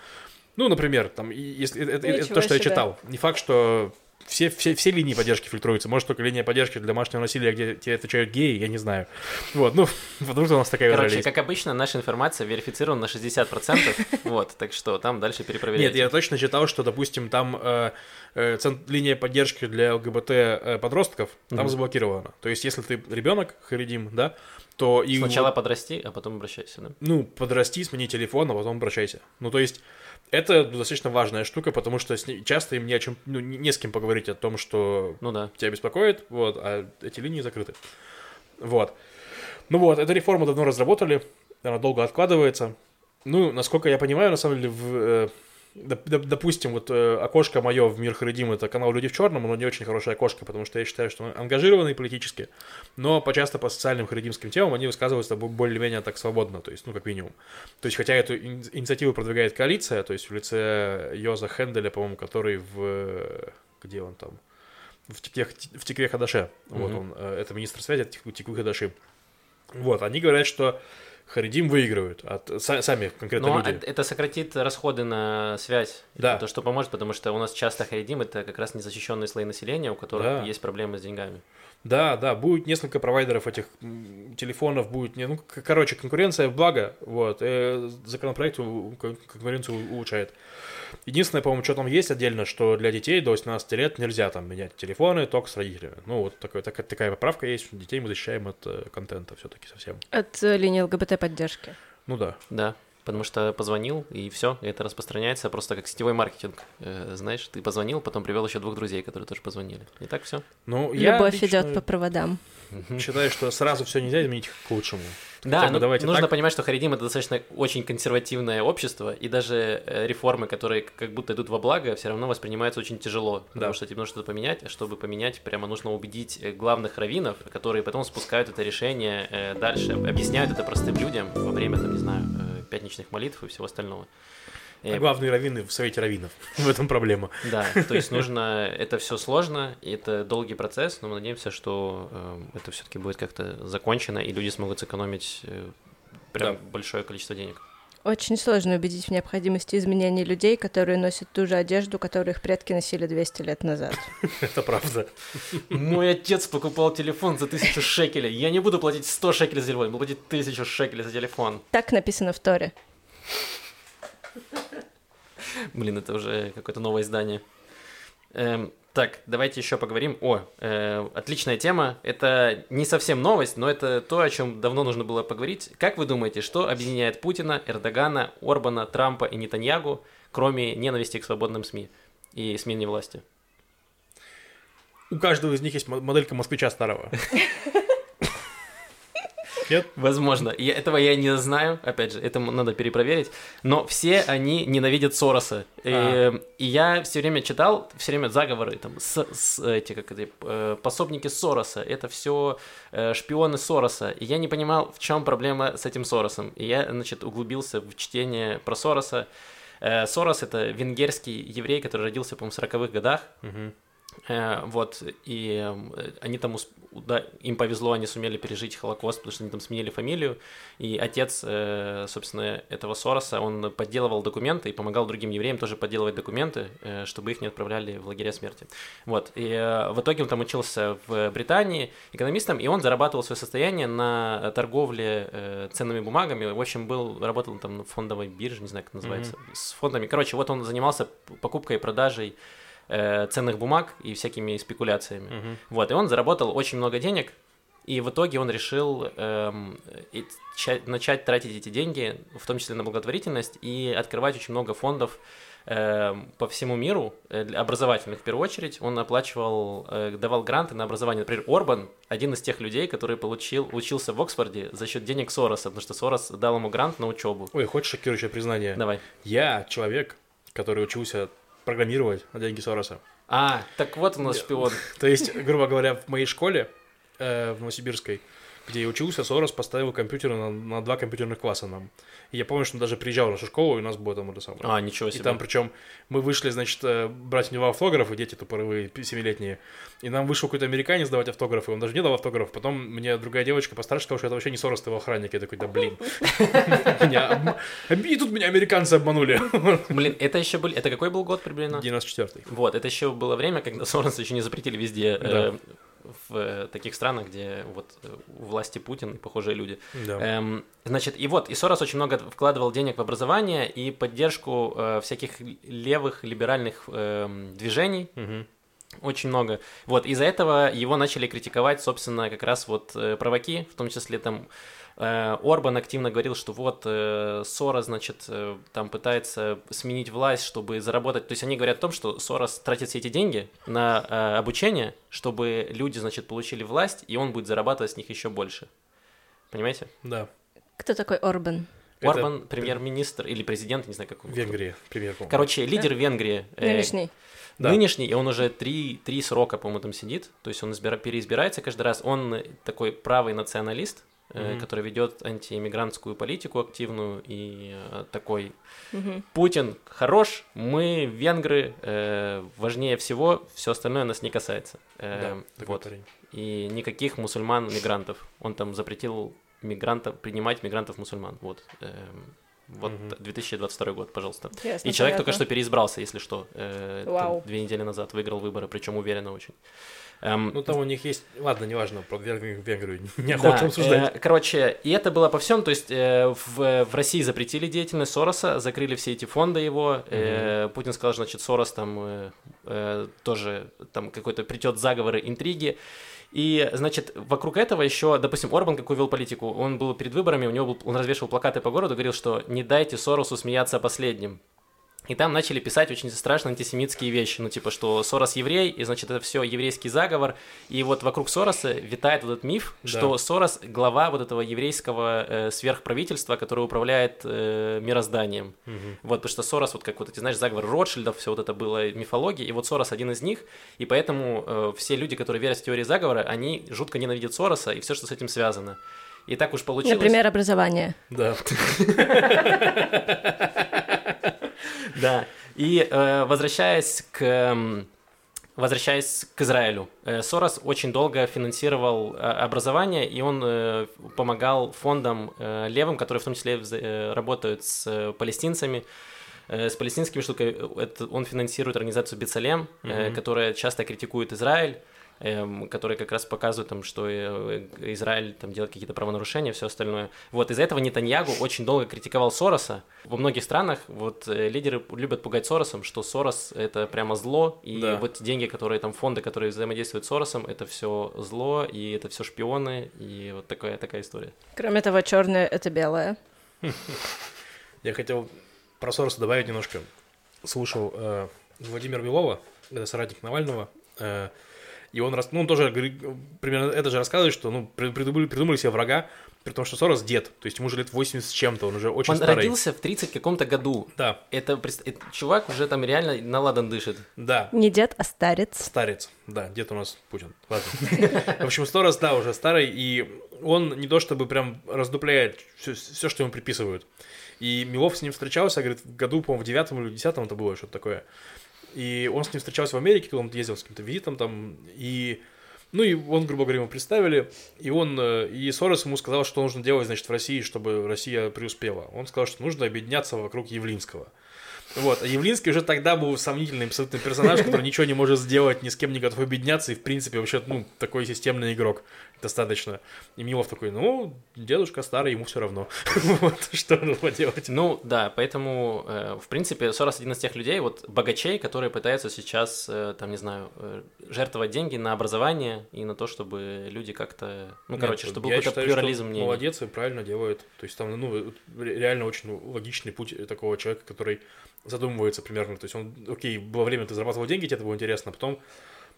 ну, например, там, если это, это- то, что я себе. читал, не факт, что все, все, все линии поддержки фильтруются. Может, только линия поддержки для домашнего насилия, где тебе отвечают геи, я не знаю. Вот, ну, потому что у нас такая Короче, как обычно, наша информация верифицирована на 60%, вот, так что там дальше перепроверяйте. Нет, я точно читал, что, допустим, там э, э, линия поддержки для ЛГБТ э, подростков там заблокирована. То есть, если ты ребенок, харидим, да, то и Сначала подрасти, а потом обращайся, да? ну подрасти, смени телефон, а потом обращайся. Ну то есть это достаточно важная штука, потому что с ней- часто им не о чем, ну, не с кем поговорить о том, что Ну да. тебя беспокоит, вот, а эти линии закрыты. Вот. Ну вот, эту реформу давно разработали, она долго откладывается. Ну, насколько я понимаю, на самом деле, в, э, допустим, вот э, окошко мое в Мир Харидим это канал Люди в черном, оно не очень хорошее окошко, потому что я считаю, что он ангажированный политически, но по часто по социальным харидимским темам они высказываются бо- более-менее так свободно, то есть, ну, как минимум. То есть, хотя эту ини- инициативу продвигает коалиция, то есть в лице Йоза Хенделя, по-моему, который в... Где он там? В Тикве, в Тикве Хадаше. Вот Мгм. он, э, это министр связи от Тик- Тиквы Хадаши. Вот, они говорят, что Харидим выигрывают, от, са- сами конкретно Но люди. это сократит расходы на связь. Да. То, что поможет, потому что у нас часто харидим это как раз незащищенные слои населения, у которых Да. есть проблемы с деньгами. Да, да, будет несколько провайдеров этих телефонов, будет, ну, короче, конкуренция в благо, вот, э, законопроект конкуренцию улучшает. Единственное, по-моему, что там есть отдельно, что для детей до 18 лет нельзя там менять телефоны, только с родителями. Ну, вот такой, такая, такая поправка есть, что детей мы защищаем от э, контента все-таки совсем. От э, линии ЛГБТ-поддержки. Ну да. Да. Потому что позвонил, и все, это распространяется просто как сетевой маркетинг. Э, знаешь, ты позвонил, потом привел еще двух друзей, которые тоже позвонили. И так все. Ну, я Любовь лично идет по проводам. считаю, что сразу все нельзя изменить к лучшему. Да, ну, давайте нужно так. понимать, что Харидим это достаточно очень консервативное общество, и даже э, реформы, которые как будто идут во благо, все равно воспринимаются очень тяжело, потому Да. что тебе нужно что-то поменять, а чтобы поменять, прямо нужно убедить э, главных раввинов, которые потом спускают это решение э, дальше, объясняют это простым людям во время, там, не знаю, пятничных молитв и всего остального. А главные раввины в Совете раввинов. В этом проблема. Да, то есть нужно... Это все сложно, и это долгий процесс, но мы надеемся, что э, это все-таки будет как-то закончено, и люди смогут сэкономить э, прям Да. большое количество денег. Очень сложно убедить в необходимости изменения людей, которые носят ту же одежду, которую их предки носили 200 лет назад. Это правда. Мой отец покупал телефон за тысячу шекелей. Я не буду платить 100 шекелей за телефон, буду платить тысячу шекелей за телефон. Так написано в Торе. Блин, это уже какое-то новое издание. Эм, так, давайте еще поговорим. О, э, отличная тема. Это не совсем новость, но это то, о чем давно нужно было поговорить. Как вы думаете, что объединяет Путина, Эрдогана, Орбана, Трампа и Нетаньягу, кроме ненависти к свободным СМИ и смене власти? У каждого из них есть мо- моделька москвича старого. Нет? Возможно. И этого я не знаю, опять же, это надо перепроверить. Но все они ненавидят Сороса. И, А. и я все время читал, все время заговоры, там, с, с- эти, как это, э, пособники Сороса, это все шпионы Сороса. И я не понимал, в чем проблема с этим Соросом. И я, значит, углубился в чтение про Сороса. Э, Сорос — это венгерский еврей, который родился, по-моему, в 40-х годах. Э, Вот, и э, они там, усп- да, им повезло, они сумели пережить Холокост, потому что они там сменили фамилию, и отец, э, собственно, этого Сороса, он подделывал документы и помогал другим евреям тоже подделывать документы, э, чтобы их не отправляли в лагеря смерти. Вот, и э, в итоге он там учился в Британии экономистом, и он зарабатывал свое состояние на торговле ценными бумагами, в общем, был, работал там на фондовой бирже, не знаю, как это называется, с фондами. Короче, вот он занимался покупкой и продажей э, ценных бумаг и всякими спекуляциями. Мгм. Вот, и он заработал очень много денег, и в итоге он решил эм, ча- начать тратить эти деньги, в том числе на благотворительность, и открывать очень много фондов эм, по всему миру, э, образовательных в первую очередь. Он оплачивал, э, давал гранты на образование. Например, Орбан один из тех людей, который получил, учился в Оксфорде за счет денег Сороса, потому что Сорос дал ему грант на учебу. Ой, хочешь шокирующее признание? Давай. Я человек, который учился программировать на деньги Сороса. А, так вот у нас шпион. То есть, грубо говоря, в моей школе э, в Новосибирской, где я учился, Сорос поставил компьютер на, на два компьютерных класса нам. И я помню, что он даже приезжал в нашу школу, и у нас было там это самое. А, ничего И себе. там, причем, мы вышли, значит, э, брать у него автографы, дети тупорывые, пи- семилетние. И нам вышел какой-то американец давать автографы, он даже не дал автограф. Потом мне другая девочка постарше сказала, что это вообще не Сорос, это его охранник. Я такой, да блин. И тут меня американцы обманули. Блин, это еще были... Это какой был год приблизительно? 94-й. Вот, это еще было время, когда Сороса еще не запретили везде, э. В э, таких странах, где вот э, у власти Путин и похожие люди. Да. Эм, значит, и вот, и Сорос очень много вкладывал денег в образование и поддержку э, всяких левых либеральных эм, движений, Мгм. очень много. Вот, из-за этого его начали критиковать, собственно, как раз вот э, праваки, в том числе там э, Орбан активно говорил, что вот э, Сорос, значит, э, там пытается сменить власть, чтобы заработать. То есть они говорят о том, что Сорос тратит все эти деньги на э, обучение, чтобы люди, значит, получили власть, и он будет зарабатывать с них еще больше. Понимаете? Да. Кто такой Орбан? Это Орбан премьер-министр или президент, не знаю, как он. Венгрия, пример. по-моему. Короче, лидер Венгрии. э, Нынешний. Да. Нынешний, и он уже три, три срока, по-моему, там сидит. То есть он избира- переизбирается каждый раз. Он э, такой правый националист, э, Мгм. который ведет антииммигрантскую политику активную и э, такой Мгм. Путин хорош, мы венгры э, важнее всего, все остальное нас не касается. Э, Да, вот. И никаких мусульман-мигрантов. Он там запретил мигрантов принимать мигрантов-мусульман. Вот. Эм, Вот Мгм. 2022 год, пожалуйста. Ясно, И человек только понятно. что переизбрался, если что. Э, там Вау. две недели назад выиграл выборы, причем уверенно очень. Эм, Ну, там у них есть... Ладно, неважно, про Венгрию, Венгрию да, неохота обсуждать. э, короче, и это было по всем, то есть э, в, в России запретили деятельность Сороса, закрыли все эти фонды его. э, Путин сказал, значит, Сорос там э, э, тоже там какой-то придет заговоры, интриги. И, значит, вокруг этого еще, допустим, Орбан, какой вел политику, он был перед выборами, у него был, он развешивал плакаты по городу, говорил, что не дайте Соросу смеяться последним. И там начали писать очень страшно антисемитские вещи, ну типа, что Сорос еврей, и значит это все еврейский заговор. И вот вокруг Сороса витает вот этот миф, Да. что Сорос глава вот этого еврейского э, сверхправительства, которое управляет э, мирозданием. Мгм. Вот, потому что Сорос, вот как вот эти, знаешь, заговор Ротшильдов, все вот это было мифология, и вот Сорос один из них, и поэтому э, все люди, которые верят в теории заговора, они жутко ненавидят Сороса и все, что с этим связано. И так уж получилось. Например, образование. Да. Да. И э, возвращаясь к м, возвращаясь к Израилю, э, Сорос очень долго финансировал э, образование, и он э, помогал фондам левым, которые в том числе работают с палестинцами, с палестинскими штуками. Он финансирует организацию Бецалем, Мгм. которая часто критикует Израиль, эм, которые как раз показывают, там, что э, Израиль там, делает какие-то правонарушения, все остальное. Вот из-за этого Нетаньягу очень долго критиковал Сороса. Во многих странах вот э, лидеры любят пугать Соросом, что Сорос это прямо зло, и Да. вот деньги, которые там фонды, которые взаимодействуют с Соросом, это все зло, и это все шпионы, и вот такая такая история. Кроме того, черное это белое. Я хотел про Сороса добавить немножко. Слушал э, Владимира Белова, это соратник Навального, э, и он, рас- ну, он тоже примерно это же рассказывает, что ну, при- придумали, придумали себе врага, при том, что Сорос дед, то есть ему уже лет 80 с чем-то, он уже очень Он старый. родился в 30 каком-то году. Да, Это, это чувак уже там реально на ладан дышит. да, Не дед, а старец. Старец, да, дед у нас Путин. Ладно. В общем, сто раз, да, уже старый, и он не то чтобы прям раздупляет все, что ему приписывают. И Милов с ним встречался, говорит, в году, по-моему, в девятом или десятом это было что-то такое. И он с ним встречался в Америке, когда он ездил с каким-то визитом там, и... Ну и он, грубо говоря, ему представили, и он, э, и Сорос ему сказал, что нужно делать, значит, в России, чтобы Россия преуспела. Он сказал, что нужно объединяться вокруг Явлинского. Вот, а Явлинский уже тогда был сомнительный абсолютно персонаж, который ничего не может сделать, ни с кем не готов объединяться, и, в принципе, вообще, ну, такой системный игрок достаточно. И Милов такой, ну, дедушка старый, ему все равно. Вот, что нужно делать. Ну да, поэтому, э, в принципе, Сорос один из тех людей, вот богачей, которые пытаются сейчас, э, там, не знаю, э, жертвовать деньги на образование и на то, чтобы люди как-то, ну, короче, Нет, чтобы был какой-то плюрализм мнений. молодец и правильно делает. То есть там, ну, реально очень логичный путь такого человека, который задумывается примерно. То есть он, окей, было время, ты зарабатывал деньги, тебе это было интересно, а потом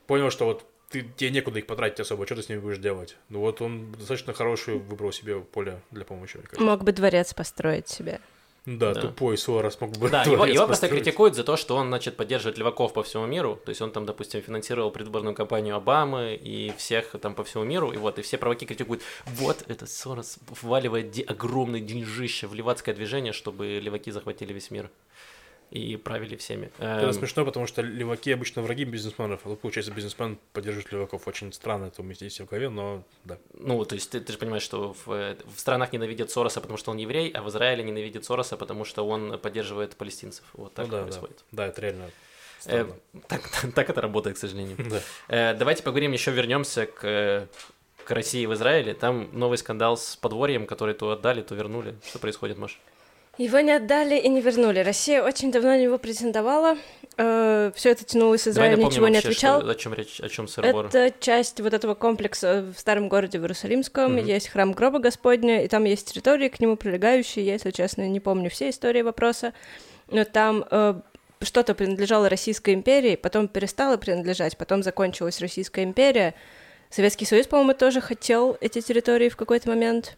понял, что вот ты, тебе некуда их потратить особо, что ты с ними будешь делать? Ну вот он достаточно хороший выбрал себе поле для помощи, мне кажется. Мог бы дворец построить себе. Да, Да. тупой Сорос мог бы Да, его, его просто критикуют за то, что он, значит, поддерживает леваков по всему миру. То есть он там, допустим, финансировал предвыборную кампанию Обамы и всех там по всему миру. И вот, и все праваки критикуют. Вот, этот Сорос вваливает де- огромное деньжище в левацкое движение, чтобы леваки захватили весь мир и правили всеми. Это Эм, смешно, потому что леваки обычно враги бизнесменов, а тут, получается, бизнесмен поддерживает леваков. Очень странно это уместить в голове, но да. Ну, то есть ты, ты же понимаешь, что в, э, в странах ненавидят Сороса, потому что он еврей, а в Израиле ненавидят Сороса, потому что он поддерживает палестинцев. Вот так ну, да, да. происходит. Да, это реально Э, так, так это работает, к сожалению. Да. Э, давайте поговорим, еще вернемся к, э, к России в Израиле. Там новый скандал с подворьем, который то отдали, то вернули. Что происходит, Маш? Его не отдали и не вернули. Россия очень давно на него претендовала. все это тянулось, Израиль ничего не вообще, отвечал. что- о чем речь, о чем сыр-бор. Это часть вот этого комплекса в старом городе в Иерусалимском. Мгм. Есть храм гроба Господня, и там есть территории к нему прилегающие. Я, если честно, не помню все истории вопроса. Но там э, что-то принадлежало Российской империи, потом перестало принадлежать, потом закончилась Российская империя. Советский Союз, по-моему, тоже хотел эти территории в какой-то момент.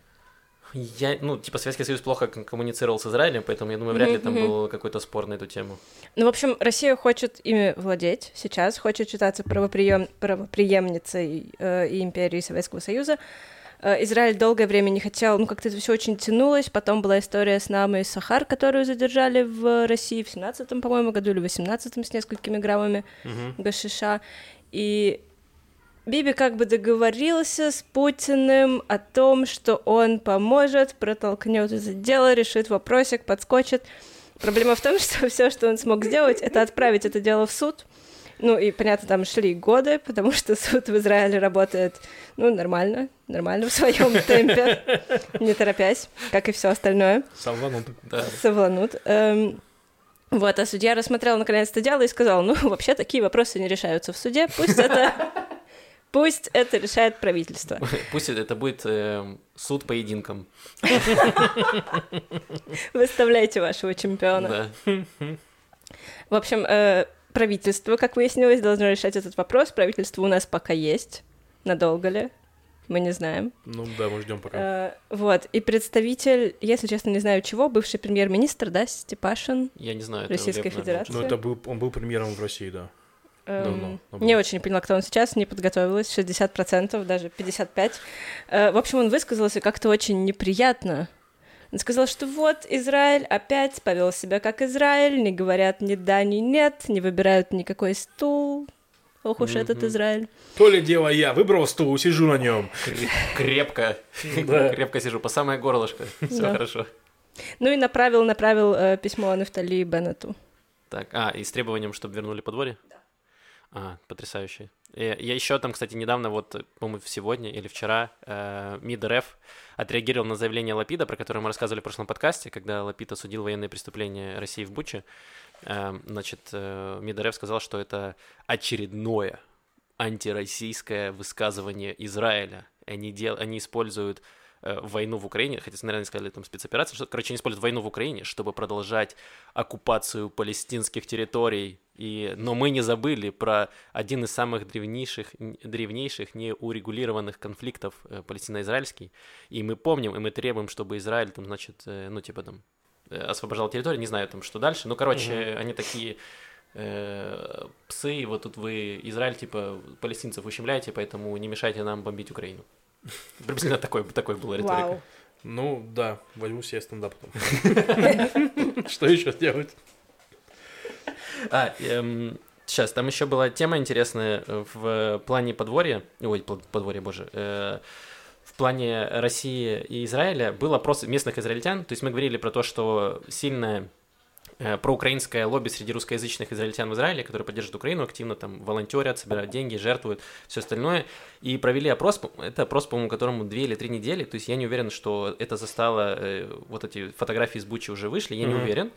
Я, ну, типа, Советский Союз плохо ком- коммуницировал с Израилем, поэтому я думаю, вряд ли там был какой-то спор на эту тему. Ну, в общем, Россия хочет ими владеть сейчас, хочет считаться правоприем... правоприемницей э, и империи Советского Союза. Э, Израиль долгое время не хотел, ну, как-то это все очень тянулось. Потом была история с Намой Сахар, которую задержали в России в 17-м, по-моему, году или в 18-м с несколькими граммами Мгм. гашиша. И Биби как бы договорился с Путиным о том, что он поможет, протолкнет это дело, решит вопросик, подскочит. Проблема в том, что все, что он смог сделать, это отправить это дело в суд. Ну и, понятно, там шли годы, потому что суд в Израиле работает, ну, нормально, нормально в своем темпе, не торопясь, как и все остальное Сам Ванун. Да. совланут. Эм, вот, а судья рассмотрел наконец-то дело и сказал, ну, вообще такие вопросы не решаются в суде, пусть это... Пусть это решает правительство. Пусть это будет эм, суд поединком. Выставляйте вашего чемпиона. Да. В общем, э, правительство, как выяснилось, должно решать этот вопрос. Правительство у нас пока есть. Надолго ли? Мы не знаем. Ну да, мы ждем пока. Э, вот. И представитель, если честно, не знаю чего, бывший премьер-министр, да, Степашин, Я не знаю. Российской Федерации. Ну это был, он был премьером в России, да. Эм, Давно. Не очень поняла, кто он сейчас, не подготовилась, 60%, даже 55%. Э, В общем, он высказался как-то очень неприятно Он сказал, что вот Израиль опять повел себя как Израиль, не говорят ни да, ни нет, не выбирают никакой стул. Ох уж этот Израиль. То ли дело я, выбрал стул, сижу на нем. Крепко, крепко сижу, по самое горлышко, все хорошо. Ну и направил, направил э, письмо Нафтали Беннету. Так, а, и с требованием, чтобы вернули подворье? Да. А, потрясающе. Э, Я еще там, кстати, недавно, вот, по-моему, сегодня или вчера, э, МИД РФ отреагировал на заявление Лапида, про которое мы рассказывали в прошлом подкасте, когда Лапид осудил военные преступления России в Буче. Э, Значит, э, МИД РФ сказал, что это очередное антироссийское высказывание Израиля. Они, дел... они используют войну в Украине, хотя, наверное, сказали там спецоперацию, что, короче, они используют войну в Украине, чтобы продолжать оккупацию палестинских территорий. И... Но мы не забыли про один из самых древнейших, древнейших неурегулированных конфликтов э, палестино-израильский. И мы помним, и мы требуем, чтобы Израиль, там, значит, э, ну, типа там, э, освобождал территорию, не знаю там, что дальше. Ну, короче, они такие э, псы, вот тут вы, Израиль, типа, палестинцев ущемляете, поэтому не мешайте нам бомбить Украину. Приблизительно такой, такой была риторика. Вау. Ну, да, возьму себе стендап потом. Что еще делать? А, сейчас, там еще была тема интересная э, в плане подворья, ой, подворья, боже, э, в плане России и Израиля был опрос местных израильтян, то есть мы говорили про то, что сильная проукраинское лобби среди русскоязычных израильтян в Израиле, которые поддерживают Украину, активно там волонтерят, собирают деньги, жертвуют, все остальное. И провели опрос, это опрос, по-моему, которому две или три недели, то есть я не уверен, что это застало, э, вот эти фотографии из Бучи уже вышли, я не Мгм. уверен.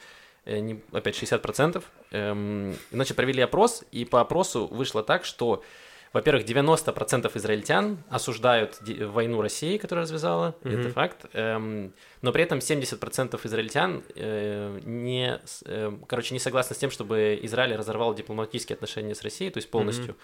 Э, не- опять 60%. Эм, значит, провели опрос, и по опросу вышло так, что, во-первых, 90% израильтян осуждают войну России, которая развязала, это Мгм. факт, Эм, но при этом 70% израильтян э, не, э, короче, не согласны с тем, чтобы Израиль разорвал дипломатические отношения с Россией, то есть полностью.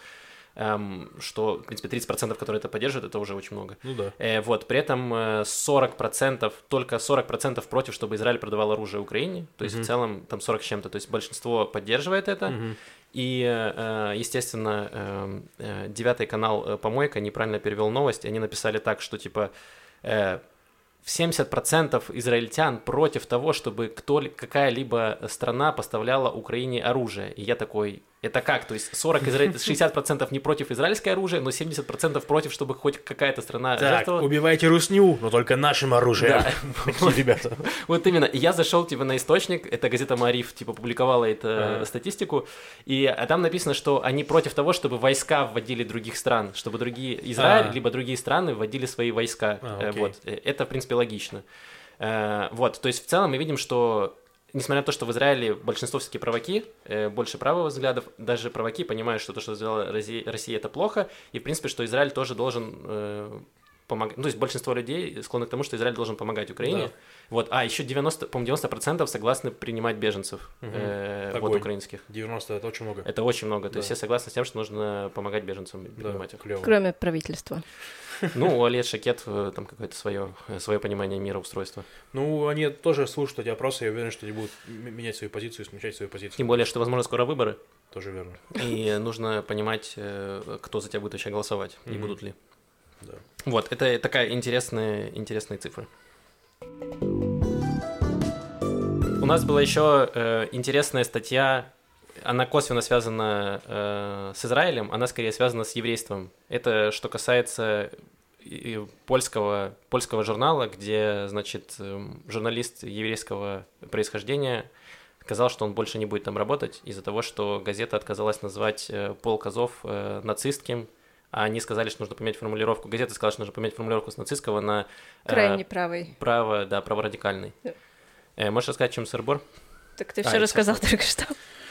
Эм, что, в принципе, 30%, которые это поддерживают, это уже очень много. Ну да. Э, вот, при этом э, 40%, только 40% против, чтобы Израиль продавал оружие Украине. То есть Мгм. в целом там 40 с чем-то. То есть большинство поддерживает это. Мгм. И, э, естественно, э, э, девятый канал э, «Помойка» неправильно перевел новость. Они написали так, что типа э, 70% израильтян против того, чтобы кто, какая-либо страна поставляла Украине оружие. И я такой, это как? То есть 40 израиль... 60% не против израильское оружие, но 70% против, чтобы хоть какая-то страна Так, жертвовала. убивайте русню, но только нашим оружием. Да. Такие ребята. Вот именно. Я зашел типа на источник, это газета Мариф типа публиковала эту Ага. статистику, и а там написано, что они против того, чтобы войска вводили других стран, чтобы другие Израиль А. либо другие страны вводили свои войска. А, Э, вот Э, это в принципе логично. Э, Вот, то есть в целом мы видим, что Несмотря на то, что в Израиле большинство все-таки праваки, э, больше правых взглядов, даже праваки понимают, что то, что сделала Россия, Россия, это плохо, и, в принципе, что Израиль тоже должен помогать. Ну, то есть большинство людей склонны к тому, что Израиль должен помогать Украине. Да. Вот, а еще 90, по-моему, 90% согласны принимать беженцев Мгм. э, вот украинских. 90 это очень много. Это очень много. То есть Да. все согласны с тем, что нужно помогать беженцам и Да, принимать их. клево. Кроме правительства. Ну, у Олег Шакет э, там какое-то свое, свое понимание мира устройства. Ну, они тоже слушают эти опросы, я уверен, что они будут менять свою позицию, смягчать свою позицию. Тем более, что, возможно, скоро выборы, Тоже верно. и нужно понимать, э, кто за тебя будет вообще голосовать, и будут ли. Да. Вот, это такая интересная, интересные цифры. У нас была еще э, интересная статья, она косвенно связана э, с Израилем, она скорее связана с еврейством. Это что касается и- польского, польского журнала, где, значит, эм, журналист еврейского происхождения сказал, что он больше не будет там работать из-за того, что газета отказалась назвать э, полк Азов э, нацистским, а они сказали, что нужно поменять формулировку. Газета сказала, что нужно поменять формулировку с нацистского на э, Крайне правый. право, да, праворадикальный. Да. Э, можешь рассказать, чем сырбор? Так ты А, все рассказал только что.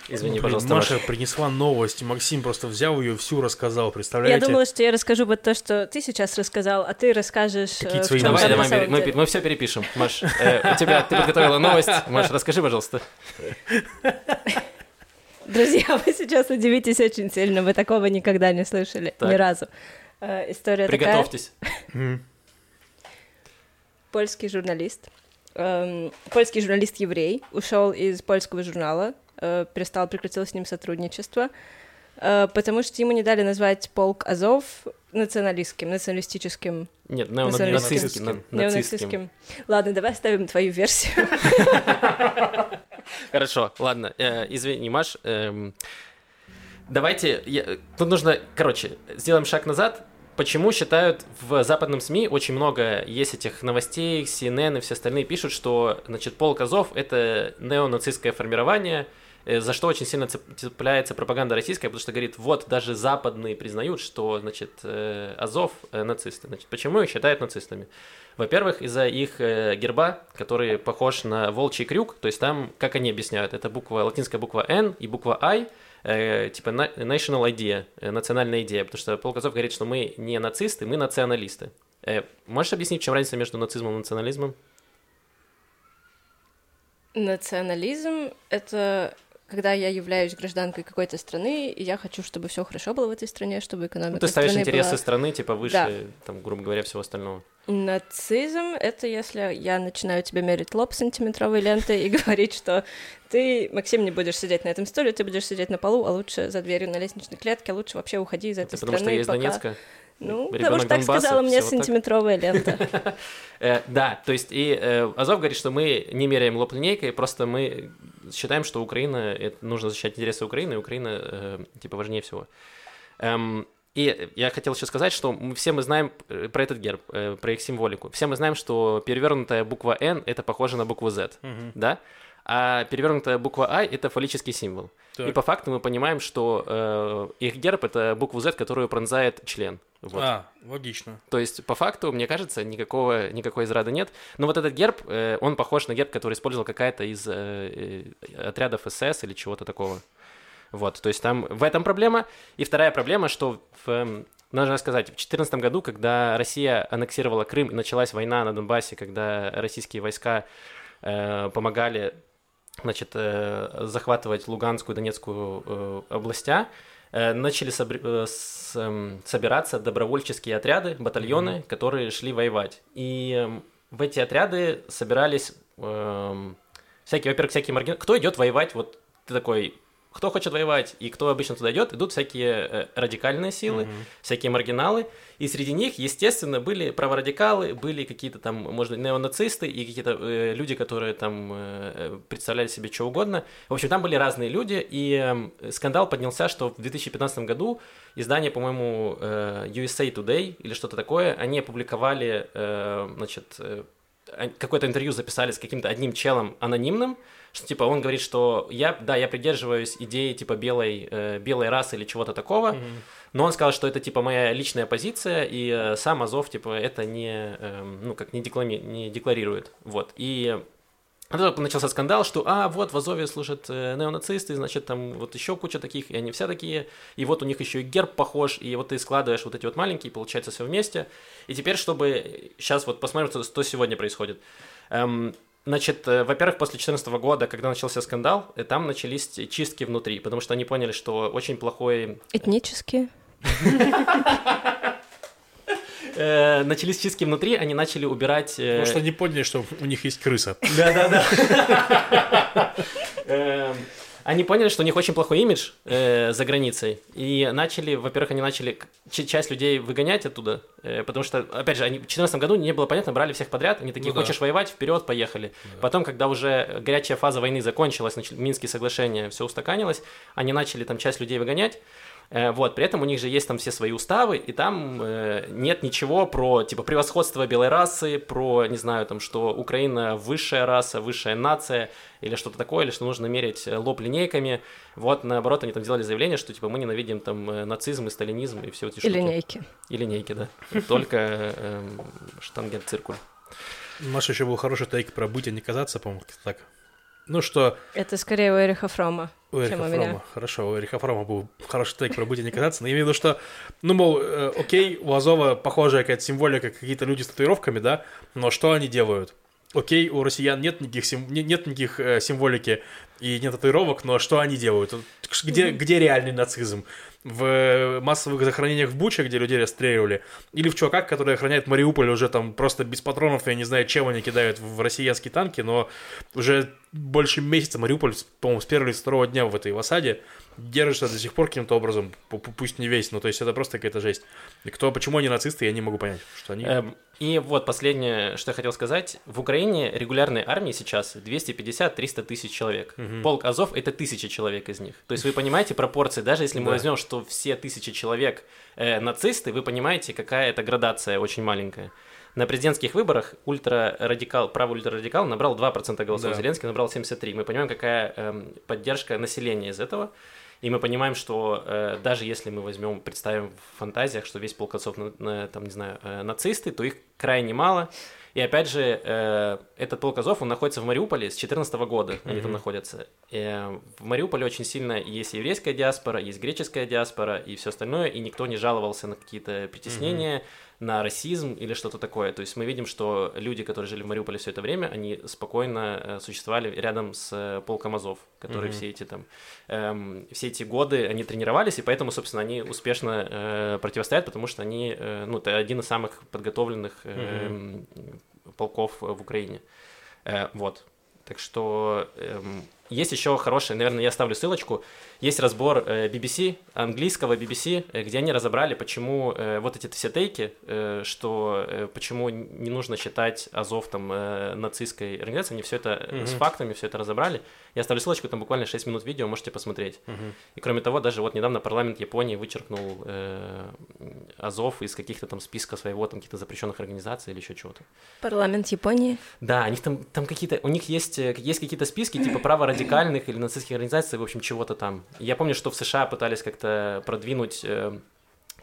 Извини, Блин, пожалуйста, Маша Маша. принесла новость, и Максим просто взял ее всю рассказал, Я представляете? думала, что я расскажу вот то, что ты сейчас рассказал, а ты расскажешь... Какие э, чём мысли? Давай, давай, мы, мы, деле. все перепишем. Маш, э, у тебя, ты подготовила новость. Маш, расскажи, пожалуйста. Друзья, вы сейчас удивитесь очень сильно, вы такого никогда не слышали, Так. ни разу. Э, История такая. Приготовьтесь. Мгм. Польский журналист, эм, польский журналист-еврей ушел из польского журнала, э, перестал, прекратил с ним сотрудничество, э, потому что ему не дали назвать полк Азов националистским, националистическим. Нет, неонацистским. на- нацистским. Неонацистским. Ладно, давай оставим твою версию. Хорошо, ладно. э, извини, Маш. эм, давайте... я- тут нужно... Короче, сделаем шаг назад. Почему считают в западном СМИ очень много есть этих новостей, CNN и все остальные пишут, что, значит, полк Азов — это неонацистское формирование, э, за что очень сильно цеп- цепляется пропаганда российская, потому что говорит, вот даже западные признают, что, значит, э, Азов э, нацисты. Значит, почему их считают нацистами? Во-первых, из-за их э, герба, который похож на волчий крюк, то есть там, как они объясняют, это буква, латинская буква N и буква I, э, типа national idea, э, национальная идея, потому что Полк Азов говорит, что мы не нацисты, мы националисты. Э, можешь объяснить, в чем разница между нацизмом и национализмом? Национализм — это когда я являюсь гражданкой какой-то страны, и я хочу, чтобы все хорошо было в этой стране, чтобы экономика Ну, ты ставишь страны интересы была... страны, типа, выше, Да. там, грубо говоря, всего остального. Нацизм — это если я начинаю тебе мерить лоб сантиметровой лентой и говорить, что ты, Максим, не будешь сидеть на этом стуле, ты будешь сидеть на полу, а лучше за дверью на лестничной клетке, а лучше вообще уходи из этой Это потому что страны. я из пока- Донецка. Ну, потому что так Донбасса, сказала мне так. сантиметровая лента. Э, да, то есть и э, Азов говорит, что мы не меряем лоб линейкой, просто мы считаем, что Украина, нужно защищать интересы Украины, и Украина, э, типа, важнее всего. Эм, и я хотел еще сказать, что мы, все мы знаем про этот герб, про их символику. Все мы знаем, что перевернутая буква N это похоже на букву Z, да? А перевернутая буква I это фаллический символ. Так. И по факту мы понимаем, что э, их герб это букву Z, которую пронзает член. Вот. А, логично. То есть, по факту, мне кажется, никакого, никакой израды нет. Но вот этот герб, э, он похож на герб, который использовал какая-то из э, э, отрядов СС или чего-то такого. Вот, то есть там в этом проблема. И вторая проблема, что в, эм, нужно сказать, в 2014 году, когда Россия аннексировала Крым и началась война на Донбассе, когда российские войска э, помогали значит, э, захватывать Луганскую, Донецкую э, областя, начали собр- э, с- эм, собираться добровольческие отряды, батальоны, которые шли воевать. И эм, в эти отряды собирались эм, всякие, во-первых, всякие маргиналы. Кто идет воевать? Вот ты такой, кто хочет воевать и кто обычно туда идет, идут всякие э, радикальные силы, всякие маргиналы. И среди них, естественно, были праворадикалы, были какие-то там, быть, неонацисты и какие-то э, люди, которые там э, представляли себе что угодно. В общем, там были разные люди, и эм, скандал поднялся, что в 2015 году издание, по-моему, э, USA Today или что-то такое, они опубликовали, э, значит, э, какое-то интервью записали с каким-то одним челом анонимным, что типа он говорит, что я, да, я придерживаюсь идеи типа белой, э, белой расы или чего-то такого, но он сказал, что это типа моя личная позиция, и э, сам Азов типа это не, эм, ну как не, деклами- не декларирует, вот. И от этого начался скандал, что, а, вот в Азове служат э, неонацисты, значит, там вот еще куча таких, и они все такие, и вот у них еще и герб похож, и вот ты складываешь вот эти вот маленькие, получается все вместе. И теперь, чтобы сейчас вот посмотрим, что, что сегодня происходит. Эм, Значит, э, во-первых, после 2014 года, когда начался скандал, э, там начались чистки внутри, потому что они поняли, что очень плохой... Этнические. э, начались чистки внутри, они начали убирать... Потому что они поняли, что у них есть крыса. Да-да-да. Они поняли, что у них очень плохой имидж э, за границей, и начали, во-первых, они начали часть людей выгонять оттуда, э, потому что, опять же, они в 2014 году не было понятно, брали всех подряд, они такие, Ну да. хочешь воевать, вперед, поехали. Потом, когда уже горячая фаза войны закончилась, начали, Минские соглашения, все устаканилось, они начали там часть людей выгонять, Вот, при этом у них же есть там все свои уставы, и там э, нет ничего про, типа, превосходство белой расы, про, не знаю, там, что Украина высшая раса, высшая нация, или что-то такое, или что нужно мерить э, лоб линейками. Вот, наоборот, они там сделали заявление, что, типа, мы ненавидим там э, нацизм и сталинизм и все эти И штуки. линейки. И линейки, да. Только эм, штангенциркуль. Маша еще был хороший тейк про быть, а не казаться, по-моему, так. Ну что, Это скорее у Эриха Фрома, у Эриха чем у Фрома. меня. Хорошо, у Эриха Фрома был хороший тейк про быть, а не казаться. Но я имею в виду, что, ну, мол, э, окей, у Азова похожая какая-то символика, какие-то люди с татуировками, да, но что они делают? Окей, у россиян нет никаких, сим- не- нет никаких э, символики и нет татуировок, но что они делают? Где, где реальный нацизм? В массовых захоронениях в Буче, где людей расстреливали, или в чуваках, которые охраняют Мариуполь уже там просто без патронов, я не знаю, чем они кидают в россиянские танки, но уже больше месяца Мариуполь, по-моему, с первого или с второго дня в этой в осаде, держится до сих пор каким-то образом, пусть не весь, но то есть это просто какая-то жесть. И кто, почему они нацисты, я не могу понять, что они... Эм, и вот последнее, что я хотел сказать. В Украине регулярной армии сейчас 250-300 тысяч человек. Угу. Полк Азов — это тысяча человек из них. То есть вы понимаете пропорции, даже если мы да. возьмем, что все тысячи человек э, нацисты, вы понимаете, какая это градация очень маленькая. На президентских выборах ультрарадикал, правый ультрарадикал набрал 2% голосов, да. Зеленский набрал 73%. Мы понимаем, какая э, поддержка населения из этого. И мы понимаем, что э, даже если мы возьмем, представим в фантазиях, что весь полк отцов, на, там, не знаю, э, нацисты, то их крайне мало. И опять же, э, этот полк Азов, он находится в Мариуполе с 2014 года, mm-hmm. они там находятся. Э, в Мариуполе очень сильно есть еврейская диаспора, есть греческая диаспора и все остальное, и никто не жаловался на какие-то притеснения. Mm-hmm на расизм или что-то такое. То есть мы видим, что люди, которые жили в Мариуполе все это время, они спокойно э, существовали рядом с э, полком Азов, которые mm-hmm. все эти там эм, все эти годы они тренировались, и поэтому, собственно, они успешно э, противостоят, потому что они, э, ну, это один из самых подготовленных э, mm-hmm. полков в Украине. Э, вот. Так что эм, есть еще хороший, наверное, я ставлю ссылочку. Есть разбор э, BBC, английского BBC, э, где они разобрали, почему э, вот эти все тейки, что почему не нужно считать Азов там нацистской организацией, они все это mm-hmm. с фактами, все это разобрали. Я оставлю ссылочку, там буквально 6 минут видео, можете посмотреть. Mm-hmm. И кроме того, даже вот недавно парламент Японии вычеркнул э, Азов из каких-то там списка своего там каких-то запрещенных организаций или еще чего-то. Парламент Японии? Да, у них там, там какие-то, у них есть, есть какие-то списки, типа праворадикальных или нацистских организаций, в общем, чего-то там. Я помню, что в США пытались как-то продвинуть э,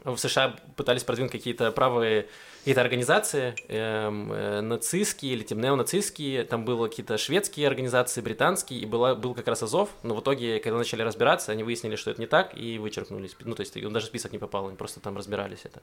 в США пытались продвинуть какие-то правые какие-то организации, эм, э, нацистские или тем неонацистские, там были какие-то шведские организации, британские, и была, был как раз Азов, но в итоге, когда начали разбираться, они выяснили, что это не так, и вычеркнули, ну, то есть он даже в список не попал, они просто там разбирались это.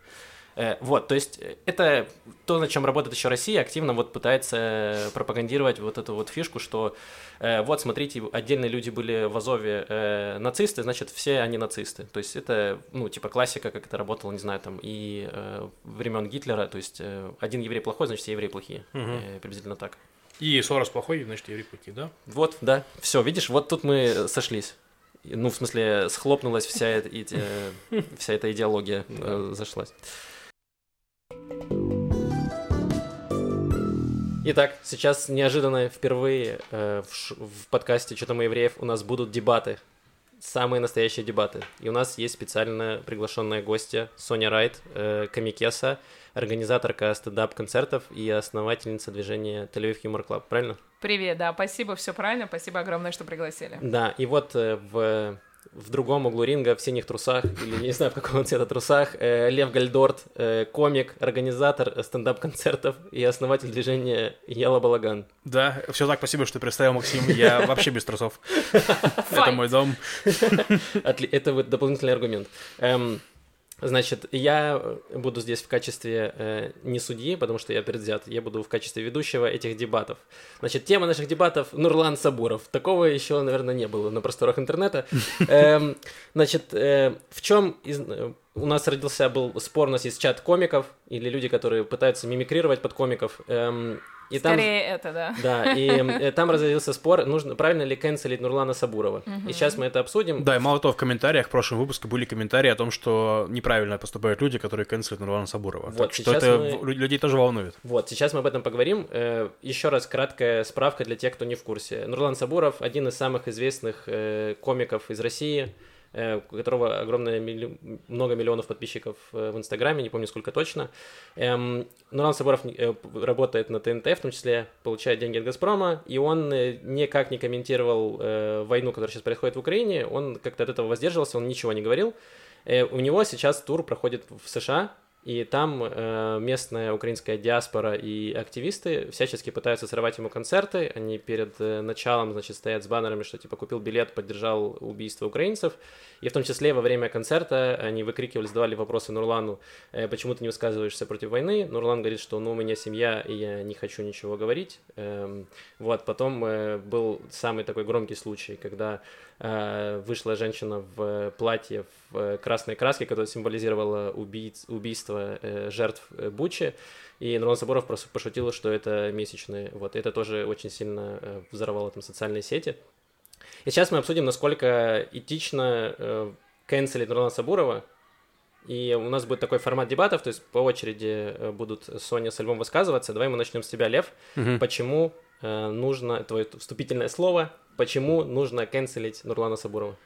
Э, вот, то есть это то, на чем работает еще Россия, активно вот пытается пропагандировать вот эту вот фишку, что э, вот, смотрите, отдельные люди были в Азове э, нацисты, значит, все они нацисты. То есть это, ну, типа классика, как это работало, не знаю, там, и э, времен Гитлера, то есть э, один еврей плохой, значит, все евреи плохие. Угу. Э, приблизительно так. И Сорос плохой, значит, евреи плохие, да? Вот, да. Все, видишь, вот тут мы сошлись. Ну, в смысле, схлопнулась вся, эти, вся эта идеология, э, зашлась. Итак, сейчас неожиданно впервые э, в, в подкасте «Чё там у евреев» у нас будут дебаты самые настоящие дебаты. И у нас есть специально приглашенная гостья Соня Райт, э, комикеса, организаторка стендап-концертов и основательница движения Tel Aviv Humor Club, правильно? Привет, да, спасибо, все правильно, спасибо огромное, что пригласили. Да, и вот э, в в другом углу ринга в синих трусах, или не знаю, в каком цвета трусах, э, Лев Гальдорт, э, комик, организатор стендап-концертов и основатель движения Яла Балаган. Да, все так, спасибо, что представил, Максим. Я вообще без трусов. Это мой дом. Это дополнительный аргумент. Значит, я буду здесь в качестве э, не судьи, потому что я предвзят, я буду в качестве ведущего этих дебатов. Значит, тема наших дебатов Нурлан Сабуров. Такого еще, наверное, не было на просторах интернета. Эм, значит, э, в чем из, у нас родился был спор, у нас есть чат комиков или люди, которые пытаются мимикрировать под комиков. Эм, и Скорее там, это, да. Да, и там разразился спор, нужно, правильно ли канцелить Нурлана Сабурова. Угу. И сейчас мы это обсудим. Да, и мало того, в комментариях в прошлом выпуске были комментарии о том, что неправильно поступают люди, которые канцелят Нурлана Сабурова. Вот, так что это мы... людей тоже волнует. Вот, сейчас мы об этом поговорим. Э, Еще раз краткая справка для тех, кто не в курсе. Нурлан Сабуров один из самых известных э, комиков из России. Э, у которого огромное много миллионов подписчиков э, в Инстаграме, не помню сколько точно. Эм, Нуран Соборов э, работает на ТНТ, в том числе получает деньги от Газпрома, и он никак не комментировал войну, которая сейчас происходит в Украине, он как-то от этого воздерживался, он ничего не говорил. У него сейчас тур проходит в США, и там э, местная украинская диаспора и активисты всячески пытаются срывать ему концерты. Они перед э, началом, значит, стоят с баннерами, что типа купил билет, поддержал убийство украинцев. И в том числе во время концерта они выкрикивали, задавали вопросы Нурлану, э, почему ты не высказываешься против войны. Нурлан говорит, что ну у меня семья, и я не хочу ничего говорить. Эм, вот, потом э, был самый такой громкий случай, когда вышла женщина в платье в красной краске, которая символизировала убийц, убийство э, жертв э, Бучи. И Нурлан Соборов просто пошутил, что это месячные. Вот, это тоже очень сильно э, взорвало там социальные сети. И сейчас мы обсудим, насколько этично э, канцелить Нурлана Сабурова. И у нас будет такой формат дебатов, то есть по очереди э, будут Соня с Львом высказываться. Давай мы начнем с тебя, Лев. Мгм. Почему э, нужно, твое вступительное слово, почему нужно канцелить Нурлана Сабурова?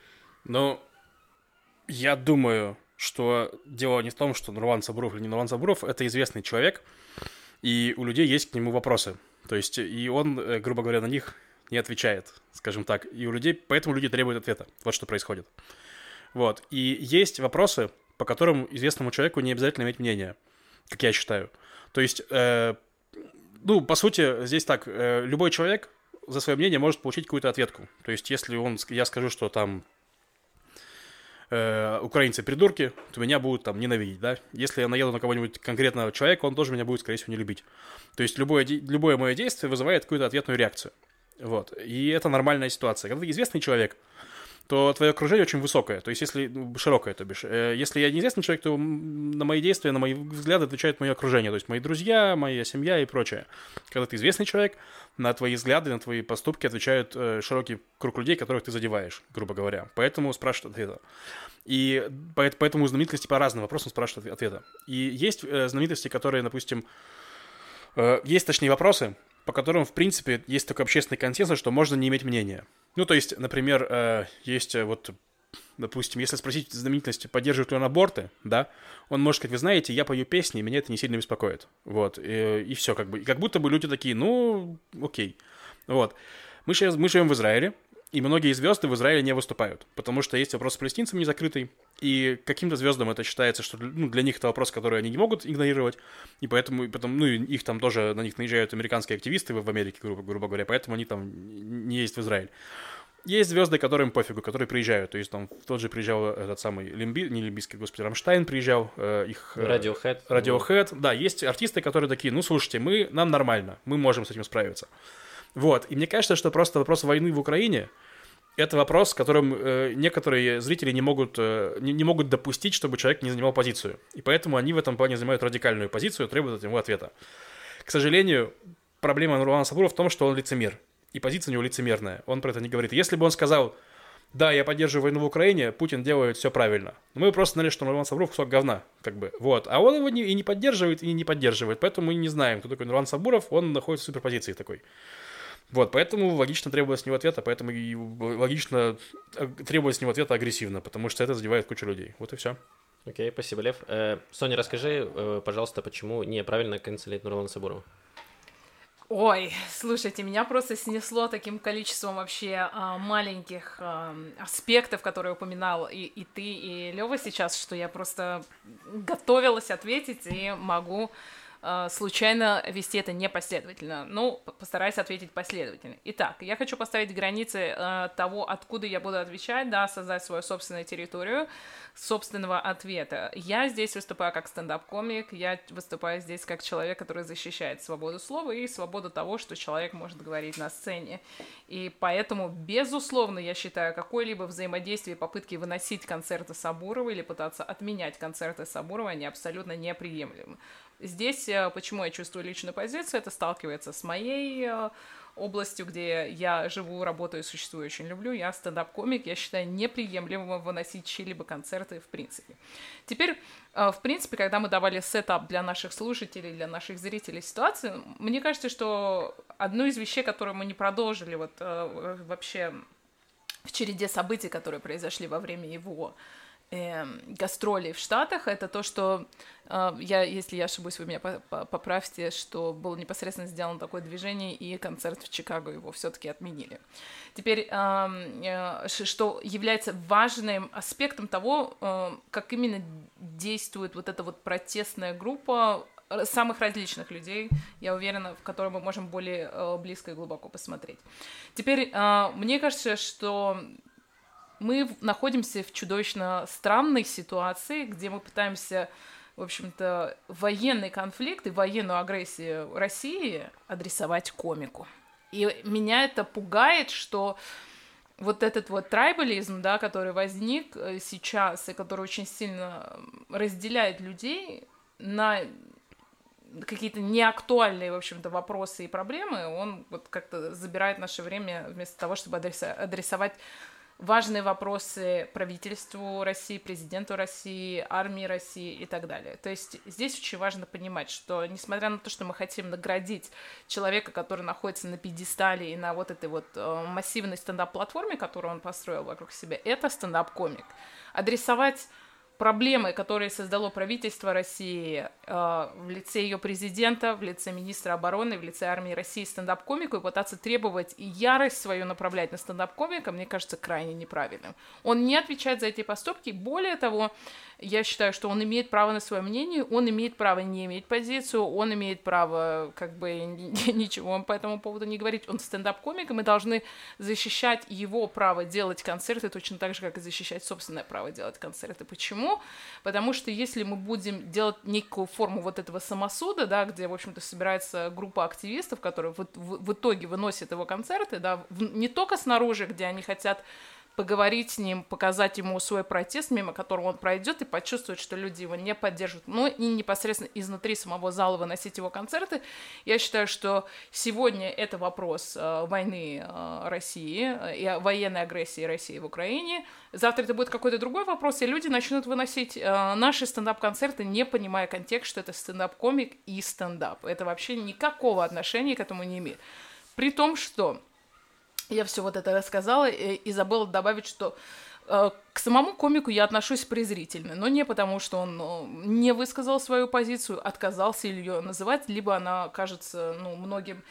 Ну, я думаю, что дело не в том, что Нурлан Сабуров или не Нурлан Сабуров, это известный человек, и у людей есть к нему вопросы. То есть, и он, э, грубо говоря, на них не отвечает, скажем так. И у людей, поэтому люди требуют ответа. Вот что происходит. Вот. И есть вопросы, по которым известному человеку не обязательно иметь мнение, как я считаю. То есть, э, ну, по сути, здесь так, э, любой человек за свое мнение может получить какую-то ответку. То есть, если он, я скажу, что там э, украинцы придурки, то меня будут там ненавидеть, да. Если я наеду на кого-нибудь конкретного человека, он тоже меня будет, скорее всего, не любить. То есть любое, любое мое действие вызывает какую-то ответную реакцию. Вот. И это нормальная ситуация. Когда ты известный человек, то твое окружение очень высокое, то есть если ну, широкое, то бишь. Э, Если я неизвестный человек, то на мои действия, на мои взгляды отвечает мое окружение, то есть мои друзья, моя семья и прочее. Когда ты известный человек, на твои взгляды, на твои поступки отвечают э, широкий круг людей, которых ты задеваешь, грубо говоря. Поэтому спрашивают ответа. И поэт- поэтому знаменитости по разным вопросам спрашивают ответа. И есть э, знаменитости, которые, допустим, есть точнее вопросы, по которым, в принципе, есть такой общественный консенсус, что можно не иметь мнения. Ну, то есть, например, э, есть э, вот, допустим, если спросить знаменитости, поддерживают ли он аборты, да, он может сказать, вы знаете, я пою песни, и меня это не сильно беспокоит. Вот, и, и все, как бы. И как будто бы люди такие, ну, окей. Вот. Мы, сейчас, мы живем в Израиле, и многие звезды в Израиле не выступают, потому что есть вопрос с палестинцами не закрытый, и каким-то звездам это считается, что ну, для них это вопрос, который они не могут игнорировать, и поэтому, и потом, ну, их там тоже, на них наезжают американские активисты в Америке, грубо, грубо говоря, поэтому они там не ездят в Израиль. Есть звезды, которым пофигу, которые приезжают. То есть там тот же приезжал этот самый Лимби, не Лимбийский, господи, Рамштайн приезжал, э, их... э, Radiohead. Radiohead. Да, есть артисты, которые такие, ну, слушайте, мы, нам нормально, мы можем с этим справиться. Вот, и мне кажется, что просто вопрос войны в Украине это вопрос, с которым э, некоторые зрители не могут, э, не, не могут допустить, чтобы человек не занимал позицию. И поэтому они в этом плане занимают радикальную позицию, требуют от него ответа. К сожалению, проблема Нурлана Сабурова в том, что он лицемер. И позиция у него лицемерная. Он про это не говорит. Если бы он сказал, да, я поддерживаю войну в Украине, Путин делает все правильно. Но мы просто знали, что Нурлан Сабуров кусок говна, как бы. Вот. А он его не, и не поддерживает, и не поддерживает. Поэтому мы не знаем, кто такой Нурлан Сабуров. Он находится в суперпозиции такой. Вот, поэтому логично требовать с него ответа, поэтому и логично э, требовать с него ответа агрессивно, потому что это задевает кучу людей. Вот и все. Окей, спасибо, Лев. Э, Соня, расскажи, э, пожалуйста, почему неправильно канцелить Нурлана Сабурова? Ой, слушайте, меня просто снесло таким количеством вообще а, маленьких а, аспектов, которые упоминал и, и ты, и Лева сейчас, что я просто готовилась ответить и могу случайно вести это непоследовательно. Ну, постараюсь ответить последовательно. Итак, я хочу поставить границы а, того, откуда я буду отвечать, да, создать свою собственную территорию собственного ответа. Я здесь выступаю как стендап-комик, я выступаю здесь как человек, который защищает свободу слова и свободу того, что человек может говорить на сцене. И поэтому, безусловно, я считаю, какое-либо взаимодействие, попытки выносить концерты Сабурова или пытаться отменять концерты Сабурова, они абсолютно неприемлемы. Здесь, э, почему я чувствую личную позицию, это сталкивается с моей э, областью, где я живу, работаю, существую, очень люблю. Я стендап-комик, я считаю неприемлемым выносить чьи-либо концерты в принципе. Теперь, э, в принципе, когда мы давали сетап для наших слушателей, для наших зрителей ситуации, мне кажется, что одну из вещей, которую мы не продолжили вот вообще в череде событий, которые произошли во время его э, гастролей в Штатах, это то, что э, я, если я ошибусь, вы меня по- по- поправьте, что было непосредственно сделано такое движение, и концерт в Чикаго его все-таки отменили. Теперь, эм, э, ш- что является важным аспектом того, э, как именно действует вот эта вот протестная группа э, самых различных людей, я уверена, в которые мы можем более э, близко и глубоко посмотреть. Теперь, э, мне кажется, что мы находимся в чудовищно странной ситуации, где мы пытаемся, в общем-то, военный конфликт и военную агрессию России адресовать комику. И меня это пугает, что вот этот вот трайбализм, да, который возник э, сейчас и который очень сильно разделяет людей на какие-то неактуальные, в общем-то, вопросы и проблемы, он вот как-то забирает наше время вместо того, чтобы адресовать важные вопросы правительству России, президенту России, армии России и так далее. То есть здесь очень важно понимать, что несмотря на то, что мы хотим наградить человека, который находится на пьедестале и на вот этой вот э, массивной стендап-платформе, которую он построил вокруг себя, это стендап-комик. Адресовать проблемы, которые создало правительство России э, в лице ее президента, в лице министра обороны, в лице армии России стендап-комику и пытаться требовать и ярость свою направлять на стендап-комика, мне кажется, крайне неправильным. Он не отвечает за эти поступки, более того, я считаю, что он имеет право на свое мнение, он имеет право не иметь позицию, он имеет право как бы ничего по этому поводу не говорить. Он стендап-комик, и мы должны защищать его право делать концерты точно так же, как и защищать собственное право делать концерты. Почему? Потому что если мы будем делать некую форму вот этого самосуда, да, где, в общем-то, собирается группа активистов, которые в, в, в итоге выносят его концерты, да, в, не только снаружи, где они хотят поговорить с ним, показать ему свой протест, мимо которого он пройдет, и почувствовать, что люди его не поддерживают. Но и непосредственно изнутри самого зала выносить его концерты. Я считаю, что сегодня это вопрос э, войны э, России э, и военной агрессии России в Украине. Завтра это будет какой-то другой вопрос, и люди начнут выносить наши стендап-концерты, не понимая контекст, что это стендап-комик и стендап. Это вообще никакого отношения к этому не имеет. При том, что я все вот это рассказала и, и забыла добавить, что э, к самому комику я отношусь презрительно, но не потому, что он ну, не высказал свою позицию, отказался ее называть, либо она кажется ну, многим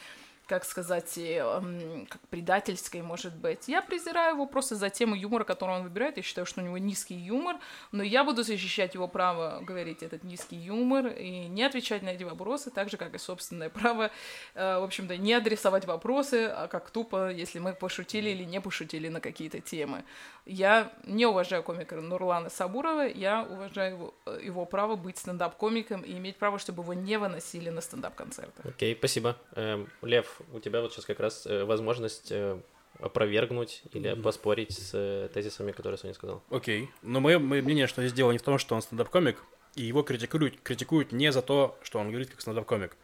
как сказать, эм, как предательской, может быть. Я презираю его просто за тему юмора, которую он выбирает. Я считаю, что у него низкий юмор, но я буду защищать его право говорить этот низкий юмор и не отвечать на эти вопросы, так же, как и собственное право, э, в общем-то, не адресовать вопросы, а как тупо, если мы пошутили или не пошутили на какие-то темы. Я не уважаю комика Нурлана Сабурова, я уважаю его, э, его право быть стендап-комиком и иметь право, чтобы его не выносили на стендап-концерты. Окей, okay, спасибо. Эм, Лев, у тебя вот сейчас как раз э, возможность э, опровергнуть или mm-hmm. поспорить с э, тезисами, которые Соня сказал. Окей. Okay. Но мое, мое мнение, что здесь дело не в том, что он стендап-комик, и его критикуют, критикуют не за то, что он говорит как стендап-комик.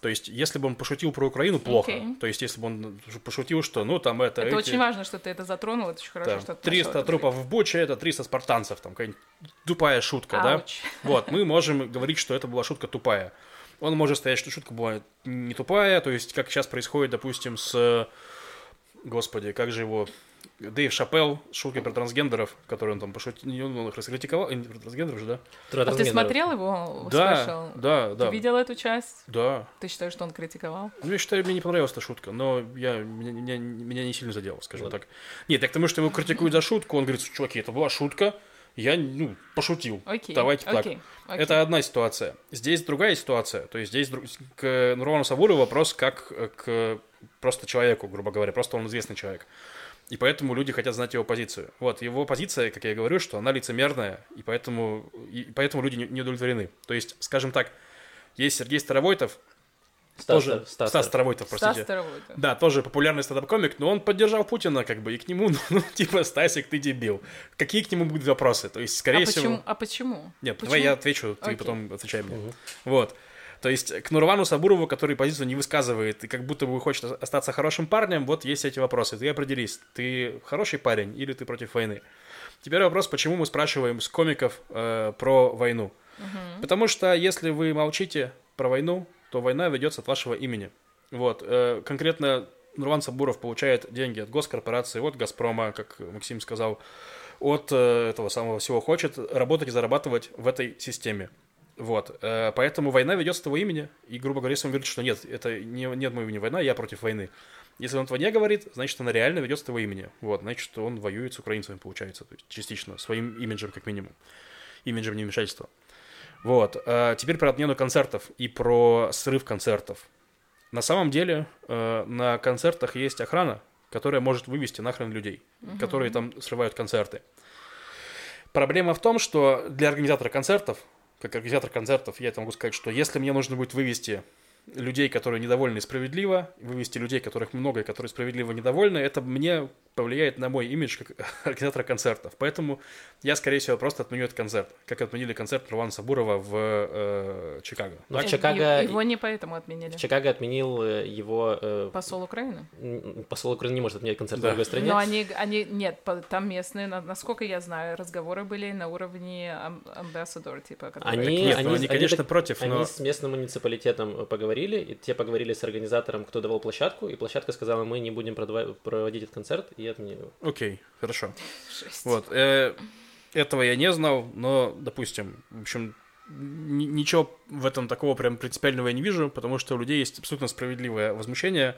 То есть, если бы он пошутил про Украину, плохо. Okay. То есть, если бы он пошутил, что, ну, там это... Это эти... очень важно, что ты это затронул, это очень хорошо, да, что ты 300 трупов в Буче, это 300 спартанцев, там какая-нибудь тупая шутка, Ауч. да? Вот, мы можем говорить, что это была шутка тупая. Он может стоять, что шутка была не тупая, то есть, как сейчас происходит, допустим, с... Господи, как же его... Дэйв Шапел, шутки про трансгендеров, которые он там пошутил, он их раскритиковал, не про трансгендеров же, да? Про а ты смотрел его да, спешл? Да, да. Ты видел эту часть? Да. Ты считаешь, что он критиковал? Ну, я считаю, мне не понравилась эта шутка, но я, меня, меня, меня не сильно задело, скажем вот. так. Нет, так потому что его критикуют за шутку, он говорит, чуваки, это была шутка, я, ну, пошутил. Okay. Давайте okay. так. Okay. Это одна ситуация. Здесь другая ситуация. То есть здесь к Нурвану Сабуру вопрос как к просто человеку, грубо говоря. Просто он известный человек. И поэтому люди хотят знать его позицию. Вот, его позиция, как я говорю, что она лицемерная, и поэтому, и поэтому люди не удовлетворены. То есть, скажем так, есть Сергей Старовойтов, Стас, тоже Стас, Стас Старовойтов, простите. Стас Старовойтов. Да, тоже популярный стендап-комик, но он поддержал Путина, как бы, и к нему, ну, ну, типа, Стасик, ты дебил. Какие к нему будут вопросы? То есть, скорее а всего... Почему? А почему? Нет, почему? давай я отвечу, ты okay. потом отвечай мне. Угу. Вот. То есть к Нурвану Сабурову, который позицию не высказывает и как будто бы хочет остаться хорошим парнем, вот есть эти вопросы. Ты определись, ты хороший парень или ты против войны. Теперь вопрос, почему мы спрашиваем с комиков э, про войну. Угу. Потому что если вы молчите про войну, то война ведется от вашего имени. Вот. Э, конкретно Нурван Сабуров получает деньги от госкорпорации, от Газпрома, как Максим сказал, от э, этого самого всего хочет работать и зарабатывать в этой системе. Вот, э, поэтому война ведется с того имени, и, грубо говоря, если он говорит, что нет, это не, нет моего имени война, я против войны. Если он этого не говорит, значит, она реально ведется с того имени. Вот, значит, он воюет с украинцами, получается, то есть частично, своим имиджем, как минимум. Имиджем невмешательства. Вот, э, теперь про отмену концертов и про срыв концертов. На самом деле, э, на концертах есть охрана, которая может вывести нахрен людей, угу. которые там срывают концерты. Проблема в том, что для организатора концертов как организатор концертов, я это могу сказать, что если мне нужно будет вывести людей, которые недовольны справедливо, вывести людей, которых много и которые справедливо недовольны, это мне повлияет на мой имидж как организатора концертов. Поэтому я, скорее всего, просто отменю этот концерт, как отменили концерт Руана Сабурова в э, Чикаго. Но в Э, Чикаго... Его не поэтому отменили. В Чикаго отменил э, его... э, Посол Украины. Посол Украины не может отменять концерт Да. в другой стране. Но они, они, нет, там местные, на- насколько я знаю, разговоры были на уровне ам- ambassador, типа, которые- Они, Нет, они, ну, они, конечно, так- против, они но... с местным муниципалитетом поговорили, и те поговорили с организатором, кто давал площадку, и площадка сказала, мы не будем проводить этот концерт, и отменили его. Окей, хорошо. Жесть. Вот. э, этого я не знал, но, допустим, в общем, ни- ничего в этом такого прям принципиального я не вижу, потому что у людей есть абсолютно справедливое возмущение.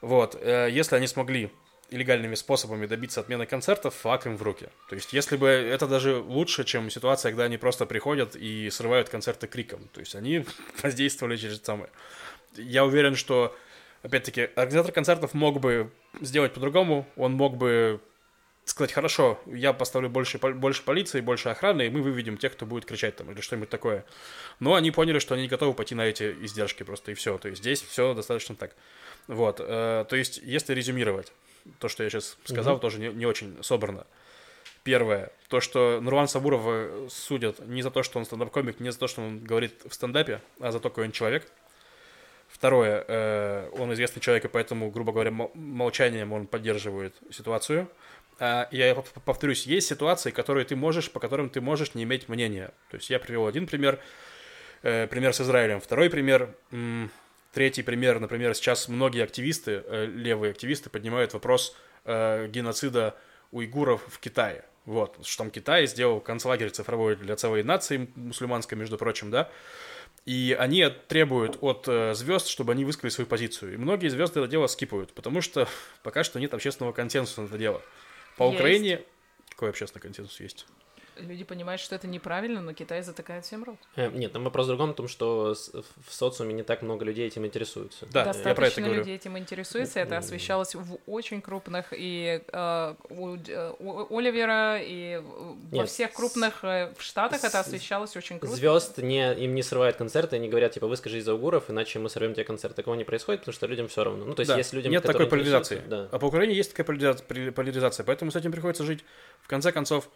Вот. э, Если они смогли легальными способами добиться отмены концертов, флаг им в руки. То есть, если бы это даже лучше, чем ситуация, когда они просто приходят и срывают концерты криком. То есть, они воздействовали через это самое. Я уверен, что, опять-таки, организатор концертов мог бы сделать по-другому. Он мог бы сказать, хорошо, я поставлю больше, больше полиции, больше охраны, и мы выведем тех, кто будет кричать там или что-нибудь такое. Но они поняли, что они не готовы пойти на эти издержки просто, и все. То есть здесь все достаточно так. Вот. э, то есть, если резюмировать, то, что я сейчас сказал, Мгм. тоже не, не очень собрано. Первое, то, что Нурлан Сабурова судят не за то, что он стендап-комик, не за то, что он говорит в стендапе, а за то, какой он человек. Второе, э, он известный человек, и поэтому, грубо говоря, мол- молчанием он поддерживает ситуацию. А, я пов- повторюсь, есть ситуации, которые ты можешь, по которым ты можешь не иметь мнения. То есть я привел один пример, э, пример с Израилем. Второй пример, третий пример, например, сейчас многие активисты, э, левые активисты поднимают вопрос э, геноцида уйгуров в Китае. Вот, что там Китай сделал концлагерь цифровой для целой нации мусульманской, между прочим, да, и они требуют от э, звезд, чтобы они высказали свою позицию. И многие звезды это дело скипают, потому что пока что нет общественного консенсуса на это дело. По Есть. Украине какой общественный консенсус есть? Люди понимают, что это неправильно, но Китай затыкает всем рот. Э, Нет, там вопрос в другом, в том, что в социуме не так много людей этим интересуются. Да, Достаточно я про это говорю. людей этим интересуется. Это освещалось в очень крупных и э, у, Дж- у Оливера, и во Нет, всех крупных э, в Штатах это освещалось очень круто. Звезд не, им не срывают концерты, они говорят, типа, выскажись за угуров, иначе мы сорвем тебе концерт. Такого не происходит, потому что людям все равно. Ну, то есть, Да, есть людям, нет такой поляризации. интересуются, А по Украине есть такая поляризация, поэтому с этим приходится жить. В конце концов, э,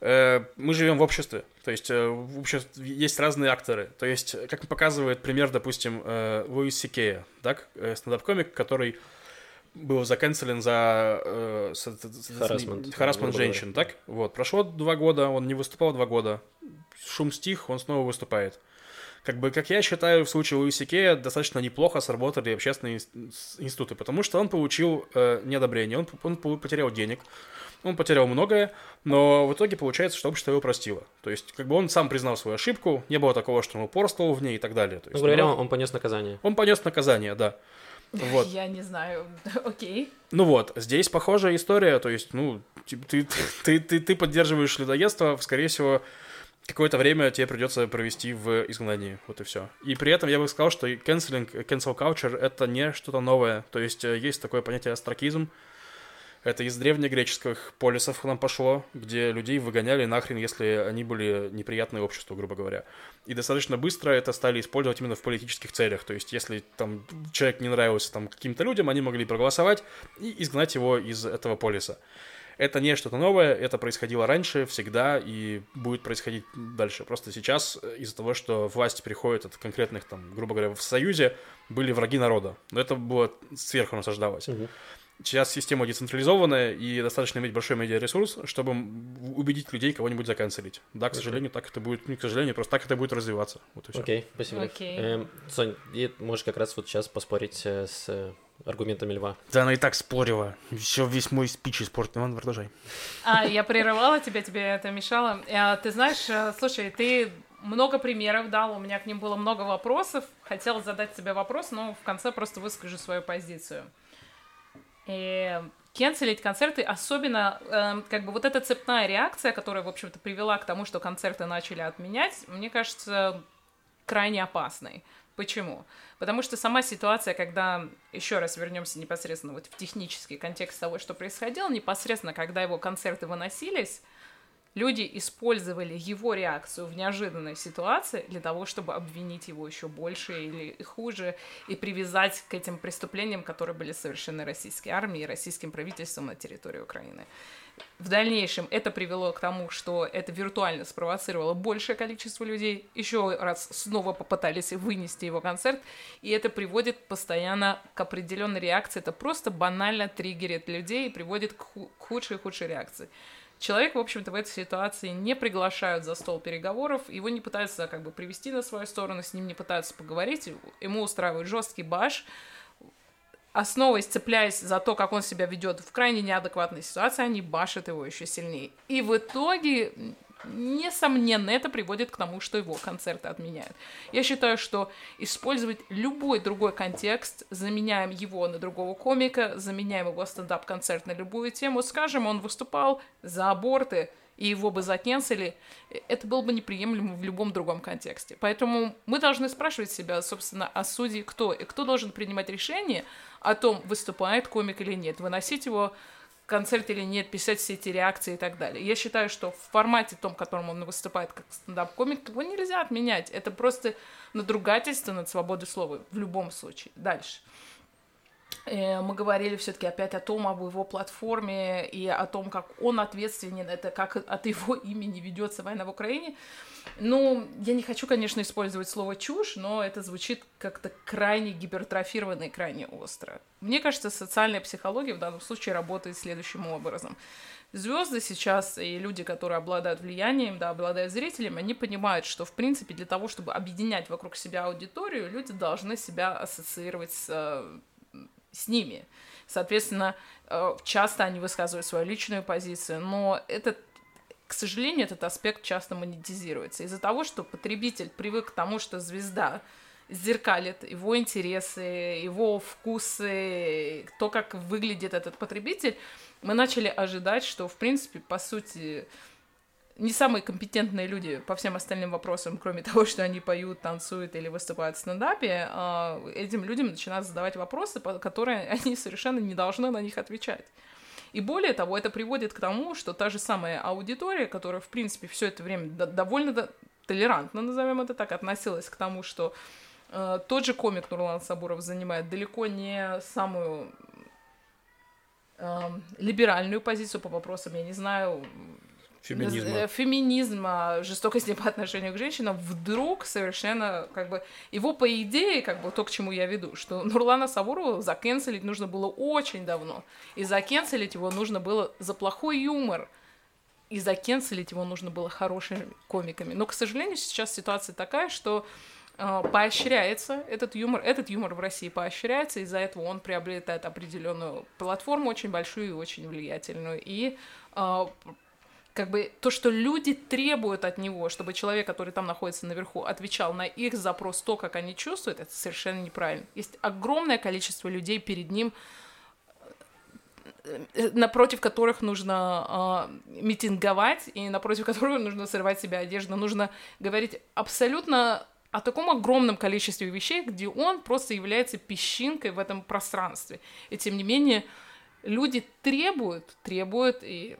мы живем в обществе, то есть э, в обществе есть разные акторы. То есть, как показывает пример, допустим, э, Луис Сикея, так, э, стендап-комик, который был заканцелен за э, грубо женщин, так? Вот, прошло два года, он не выступал два года, шум стих, он снова выступает. Как бы, как я считаю, в случае Луиси Кея достаточно неплохо сработали общественные институты, потому что он получил э, неодобрение, он, он потерял денег, он потерял многое, но в итоге получается, что общество его простило. То есть, как бы он сам признал свою ошибку, не было такого, что он упорствовал в ней и так далее. То Ну, есть, говоря, ну, он, он понес наказание. он понес наказание, да. Вот. Я не знаю. Окей. Ну вот, здесь похожая история, то есть, ну, типа, ты, ты, ты, ты поддерживаешь людоедство, скорее всего, какое-то время тебе придется провести в изгнании, вот и все. И при этом я бы сказал, что canceling, cancel culture — это не что-то новое, то есть э, есть такое понятие астракизм, это из древнегреческих полисов к нам пошло, где людей выгоняли нахрен, если они были неприятны обществу, грубо говоря. И достаточно быстро это стали использовать именно в политических целях. То есть, если там человек не нравился там каким-то людям, они могли проголосовать и изгнать его из этого полиса. Это не что-то новое, это происходило раньше, всегда, и будет происходить дальше. Просто сейчас э, из-за того, что власть приходит от конкретных, там, грубо говоря, в Союзе, были враги народа. Но это было сверху насаждалось. Мгм. Сейчас система децентрализованная, и достаточно иметь большой медиаресурс, чтобы убедить людей кого-нибудь заканцелить. Да, к сожалению, так это будет, не к сожалению, просто так это будет развиваться. Вот и все. Окей, спасибо. Лев. Окей. Эм, Сонь, и можешь как раз вот сейчас поспорить э, с э, аргументами Льва. Да, она и так спорила. Все, весь мой спич испортил. Ладно, продолжай. А, я прерывала тебя, тебе это мешало. А, ты знаешь, слушай, ты много примеров дал, у меня к ним было много вопросов. Хотела задать тебе вопрос, но в конце просто выскажу свою позицию. И Кенселить концерты, особенно эм, как бы вот эта цепная реакция, которая, в общем-то, привела к тому, что концерты начали отменять, мне кажется, крайне опасной. Почему? Потому что сама ситуация, когда, еще раз вернемся непосредственно вот в технический контекст того, что происходило, непосредственно, когда его концерты выносились, Люди использовали его реакцию в неожиданной ситуации для того, чтобы обвинить его еще больше или хуже и привязать к этим преступлениям, которые были совершены российской армией и российским правительством на территории Украины. В дальнейшем это привело к тому, что это виртуально спровоцировало большее количество людей. Еще раз снова попытались вынести его концерт, и это приводит постоянно к определенной реакции. Это просто банально триггерит людей и приводит к худшей и худшей реакции. Человек, в общем-то, в этой ситуации не приглашают за стол переговоров, его не пытаются как бы привести на свою сторону, с ним не пытаются поговорить, ему устраивают жесткий баш, основой цепляясь за то, как он себя ведет в крайне неадекватной ситуации, они башат его еще сильнее. И в итоге несомненно, это приводит к тому, что его концерты отменяют. Я считаю, что использовать любой другой контекст, заменяем его на другого комика, заменяем его стендап-концерт на любую тему, скажем, он выступал за аборты, и его бы закенсили, это было бы неприемлемо в любом другом контексте. Поэтому мы должны спрашивать себя, собственно, о суде кто, и кто должен принимать решение о том, выступает комик или нет, выносить его концерт или нет, писать все эти реакции и так далее. Я считаю, что в формате том, в котором он выступает как стендап-комик, его нельзя отменять. Это просто надругательство над свободой слова в любом случае. Дальше. Э, мы говорили все-таки опять о том, об его платформе и о том, как он ответственен, это как от его имени ведется война в Украине. Ну, я не хочу, конечно, использовать слово чушь, но это звучит как-то крайне гипертрофированно и крайне остро. Мне кажется, социальная психология в данном случае работает следующим образом. Звезды сейчас и люди, которые обладают влиянием, да, обладают зрителями, они понимают, что, в принципе, для того, чтобы объединять вокруг себя аудиторию, люди должны себя ассоциировать с, э, с ними. Соответственно, э, часто они высказывают свою личную позицию, но этот к сожалению, этот аспект часто монетизируется. Из-за того, что потребитель привык к тому, что звезда зеркалит его интересы, его вкусы, то, как выглядит этот потребитель, мы начали ожидать, что, в принципе, по сути, не самые компетентные люди по всем остальным вопросам, кроме того, что они поют, танцуют или выступают в стендапе, а, этим людям начинают задавать вопросы, которые они совершенно не должны на них отвечать. И более того, это приводит к тому, что та же самая аудитория, которая, в принципе, все это время довольно толерантно, назовем это так, относилась к тому, что э, тот же комик Нурлан Сабуров занимает далеко не самую э, либеральную позицию по вопросам, я не знаю, феминизма. Э, феминизма, жестокости по отношению к женщинам, вдруг совершенно, как бы, его по идее, как бы, то, к чему я веду, что Нурлана Савурова закенселить нужно было очень давно, и закенселить его нужно было за плохой юмор, и закенселить его нужно было хорошими комиками. Но, к сожалению, сейчас ситуация такая, что э, поощряется этот юмор, этот юмор в России поощряется, из-за этого он приобретает определенную платформу, очень большую и очень влиятельную, и э, как бы то, что люди требуют от него, чтобы человек, который там находится наверху, отвечал на их запрос, то, как они чувствуют, это совершенно неправильно. Есть огромное количество людей перед ним, э, напротив которых нужно э, митинговать и напротив которых нужно срывать себе одежду, нужно говорить абсолютно о таком огромном количестве вещей, где он просто является песчинкой в этом пространстве. И тем не менее люди требуют, требуют и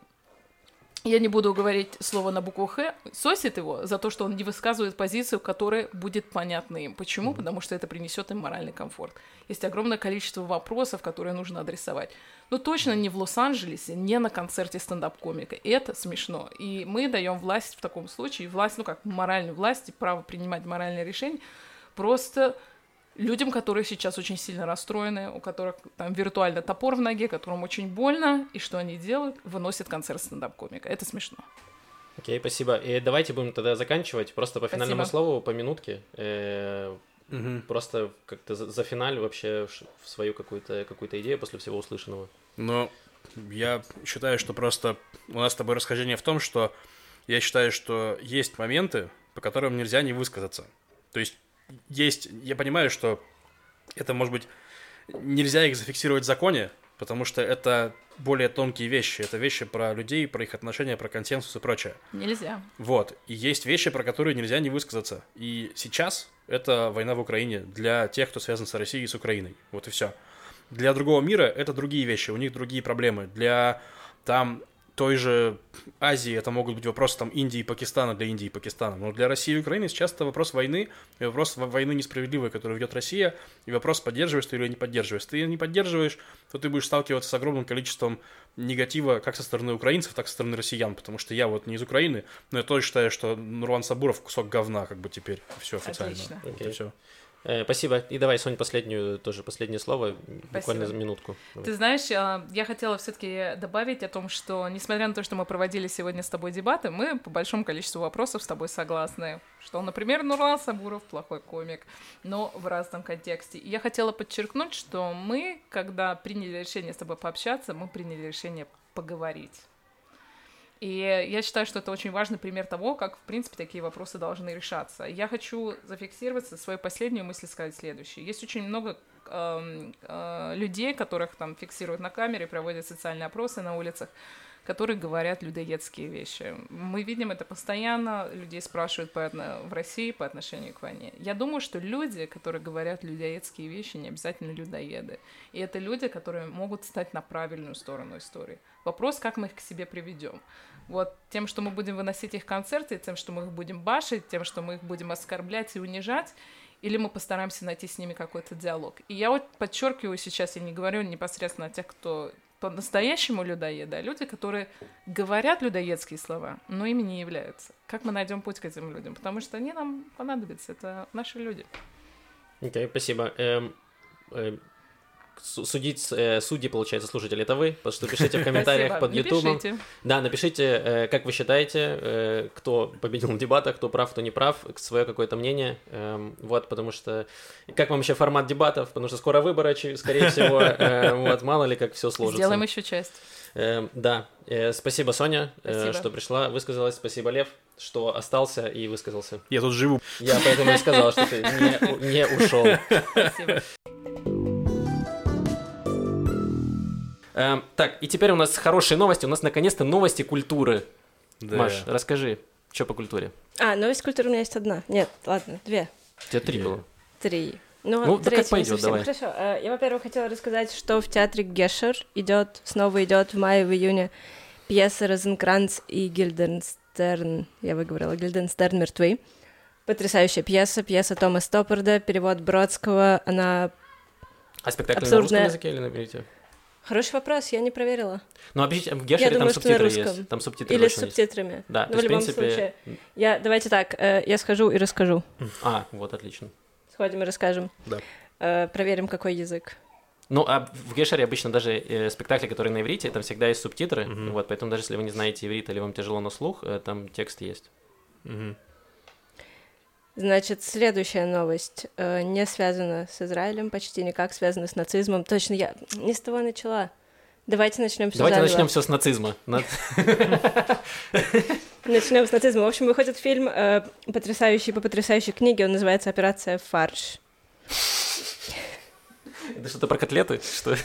я не буду говорить слово на букву Х, сосит его за то, что он не высказывает позицию, которая будет понятна им. Почему? Mm-hmm. Потому что это принесет им моральный комфорт. Есть огромное количество вопросов, которые нужно адресовать. Но точно не в Лос-Анджелесе, не на концерте стендап-комика. И это смешно. И мы даем власть в таком случае, власть, ну как моральную власть и право принимать моральные решения, просто людям, которые сейчас очень сильно расстроены, у которых там виртуально топор в ноге, которым очень больно, и что они делают? Выносят концерт стендап-комика. Это смешно. Окей, okay, спасибо. И давайте будем тогда заканчивать. Просто по финальному спасибо. слову, по минутке. Э, угу. Просто как-то за, за финаль вообще в свою какую-то какую идею после всего услышанного. Ну, я считаю, что просто у нас с тобой расхождение в том, что я считаю, что есть моменты, по которым нельзя не высказаться. То есть есть, я понимаю, что это, может быть, нельзя их зафиксировать в законе, потому что это более тонкие вещи. Это вещи про людей, про их отношения, про консенсус и прочее. Нельзя. Вот. И есть вещи, про которые нельзя не высказаться. И сейчас это война в Украине для тех, кто связан с Россией и с Украиной. Вот и все. Для другого мира это другие вещи, у них другие проблемы. Для там той же Азии это могут быть вопросы там Индии и Пакистана для Индии и Пакистана. Но для России и Украины сейчас это вопрос войны, и вопрос войны несправедливой, которую ведет Россия, и вопрос, поддерживаешь ты или не поддерживаешь. Если ты не поддерживаешь, то ты будешь сталкиваться с огромным количеством негатива как со стороны украинцев, так и со стороны россиян, потому что я вот не из Украины, но я тоже считаю, что Нурлан Сабуров кусок говна, как бы теперь все официально. Отлично. Вот и все. Э, спасибо. И давай, Сонь, последнюю, тоже последнее слово, буквально Спасибо. за минутку. Давай. Ты знаешь, а, я хотела все-таки добавить о том, что, несмотря на то, что мы проводили сегодня с тобой дебаты, мы по большому количеству вопросов с тобой согласны. Что, например, Нурлан Сабуров плохой комик, но в разном контексте. И я хотела подчеркнуть, что мы, когда приняли решение с тобой пообщаться, мы приняли решение поговорить. И я считаю, что это очень важный пример того, как, в принципе, такие вопросы должны решаться. Я хочу зафиксироваться, свою последнюю мысль сказать следующее. Есть очень много эм, э, людей, которых там фиксируют на камере, проводят социальные опросы на улицах, которые говорят людоедские вещи. Мы видим это постоянно, людей спрашивают по, отно- в России по отношению к войне. Я думаю, что люди, которые говорят людоедские вещи, не обязательно людоеды. И это люди, которые могут стать на правильную сторону истории. Вопрос, как мы их к себе приведем. Вот тем, что мы будем выносить их концерты, тем, что мы их будем башить, тем, что мы их будем оскорблять и унижать, или мы постараемся найти с ними какой-то диалог. И я вот подчеркиваю сейчас, я не говорю непосредственно о тех, кто по-настоящему людоеды, а люди, которые говорят людоедские слова, но ими не являются. Как мы найдем путь к этим людям? Потому что они нам понадобятся, это наши люди. Окей, спасибо. Эм, эм, судить, э, судьи, получается, слушатели, это вы, потому что пишите в комментариях Спасибо. под ютубом. Да, напишите, э, как вы считаете, э, кто победил в дебатах, кто прав, кто не прав, свое какое-то мнение. Эм, Вот, потому что... Как вам еще формат дебатов? Потому что скоро выборы, скорее всего. Вот, мало ли, как все сложится. Сделаем еще часть. Эм, Да, спасибо, Соня, Спасибо. что пришла, высказалась. Спасибо, Лев, что остался и высказался. Я тут живу. Я поэтому и сказал, что ты не, не ушел. Спасибо. Эм, Так, и теперь у нас хорошие новости. У нас наконец-то новости культуры. Да. Маш, расскажи, что по культуре? А, новость культуры у меня есть одна. Нет, ладно, две. У тебя три было. Три. Ну, Ну, да третья как пойдет, совсем. давай. Хорошо. э, Я, во-первых, хотела рассказать, что в театре Гешер идет, снова идет в мае, в июне пьеса Розенкранц и Гильденстерн. Я выговорила, Гильденстерн мертвы. Потрясающая пьеса, пьеса Тома Стоппарда, перевод Бродского. Она... А спектакль на Абсурдная. русском языке или на иврите? Хороший вопрос, я не проверила. Ну, объясните, в Гешере Я там думаю, что на субтитры русском. есть. Там субтитры Или с точно есть. субтитрами. Да, Ну, то в в любом принципе... случае. Я, давайте так, э, я схожу и расскажу. А, вот, отлично. Сходим и расскажем. Да. Э, проверим, какой язык. Ну, а в Гешере обычно даже э, спектакли, которые на иврите, там всегда есть субтитры. Мгм. Вот, поэтому даже если вы не знаете иврит или вам тяжело на слух, э, там текст есть. Мгм. Значит, следующая новость э, не связана с Израилем, почти никак связана с нацизмом. Точно, я не с того начала. Давайте начнем все Давайте начнем все с нацизма. На- Начнем с нацизма. В общем, выходит фильм э, потрясающий по потрясающей книге. Он называется «Операция Фарш». Это что-то про котлеты? Что?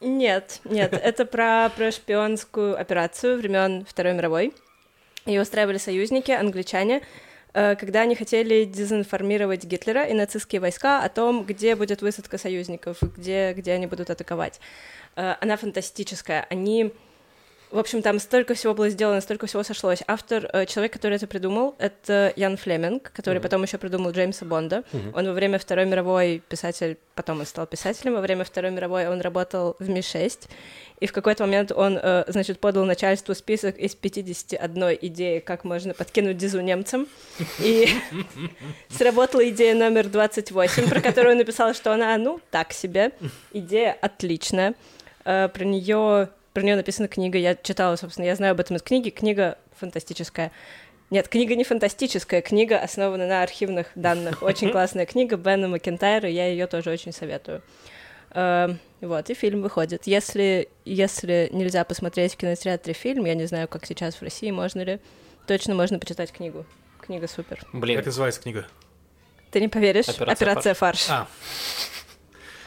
Нет, нет, это про, про шпионскую операцию времен Второй мировой. Ее устраивали союзники, англичане, когда они хотели дезинформировать Гитлера и нацистские войска о том, где будет высадка союзников, где, где они будут атаковать. Э, Она фантастическая. Они... В общем, там столько всего было сделано, столько всего сошлось. Автор, э, человек, который это придумал, это Ян Флеминг, который Мгм. потом еще придумал Джеймса Бонда. Мгм. Он во время Второй мировой писатель, потом он стал писателем, во время Второй мировой он работал в Ми-6, и в какой-то момент он, э, значит, подал начальству список из 51 идеи, как можно подкинуть дизу немцам, и сработала идея номер 28, про которую он написал, что она, ну, так себе, идея отличная, Э, про нее про нее написана книга, я читала, собственно, я знаю об этом из книги, книга фантастическая. Нет, книга не фантастическая, книга основана на архивных данных. Очень классная книга Бена Макентайра, я ее тоже очень советую. Э, Вот, и фильм выходит. Если, если нельзя посмотреть в кинотеатре фильм, я не знаю, как сейчас в России, можно ли, точно можно почитать книгу. Книга супер. Блин, Как называется книга? Ты не поверишь? Операция Операция, фарш. А,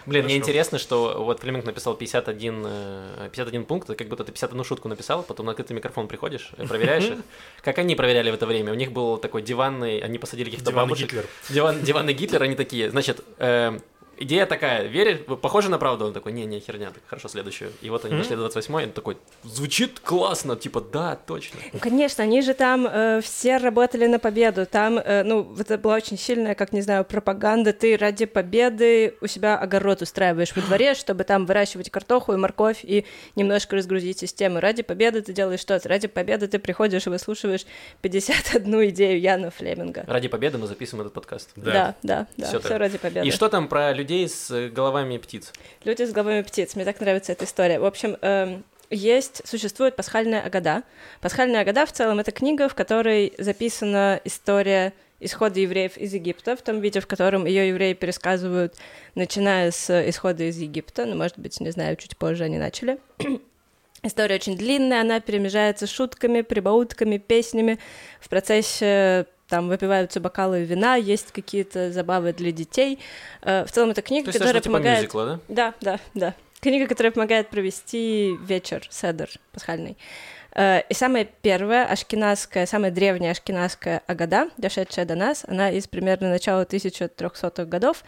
блин, мне Хорошо. интересно, что вот Флеминг написал 51, э, 51 пункт, как будто ты 51 шутку написал, потом на открытый микрофон приходишь, э, проверяешь их. Как они проверяли в это время? У них был такой диванный, они посадили каких-то Диванный бабушек. Гитлер. Диван, диванный Гитлер, они такие, значит, э, идея такая, веришь, похоже на правду? Он такой, не-не, херня, так, хорошо, следующую. И вот они дошли до 28 он такой, звучит классно, типа, да, точно. Ну, конечно, они же там э, все работали на победу, там, э, ну, это была очень сильная, как, не знаю, пропаганда, ты ради победы у себя огород устраиваешь во дворе, чтобы там выращивать картоху и морковь и немножко разгрузить систему. Ради победы ты делаешь что-то, ради победы ты приходишь и выслушиваешь 51 идею Яна Флеминга. Ради победы мы записываем этот подкаст. Да, да, да, Всё все, так. ради победы. И что там про людей с э, головами птиц? Люди с головами птиц. Мне так нравится эта история. В общем, эм, есть, существует пасхальная Агада. Пасхальная Агада в целом это книга, в которой записана история исхода евреев из Египта, в том виде, в котором ее евреи пересказывают, начиная с исхода из Египта, ну, может быть, не знаю, чуть позже они начали. История очень длинная, она перемежается шутками, прибаутками, песнями. В процессе там выпиваются бокалы вина, есть какие-то забавы для детей. Э, В целом это книга, То есть которая типа помогает... мюзикла, да? Да, да, да. Книга, которая помогает провести вечер, седер пасхальный. Э, И самая первая ашкеназская, самая древняя ашкеназская агада, дошедшая до нас, она из примерно начала 1300-х годов,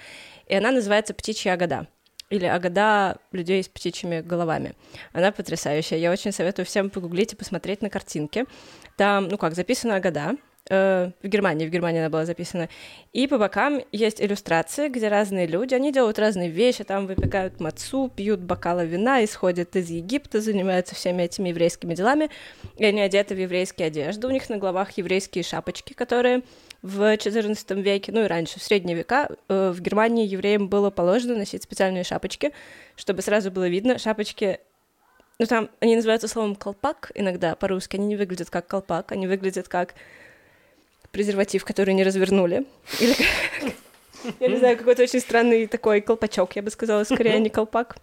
и она называется «Птичья агада» или агада людей с птичьими головами. Она потрясающая. Я очень советую всем погуглить и посмотреть на картинки. Там, ну как, записана агада, э, в Германии, в Германии она была записана. И по бокам есть иллюстрации, где разные люди, они делают разные вещи, там выпекают мацу, пьют бокалы вина, исходят из Египта, занимаются всеми этими еврейскими делами, и они одеты в еврейские одежды, у них на головах еврейские шапочки, которые в XIV веке, ну и раньше, в средние века, э, в Германии евреям было положено носить специальные шапочки, чтобы сразу было видно, шапочки ну, там они называются словом колпак иногда по-русски. Они не выглядят как колпак, они выглядят как презерватив, который не развернули. Или я не знаю, какой-то очень странный такой колпачок, я бы сказала, скорее, а не колпак.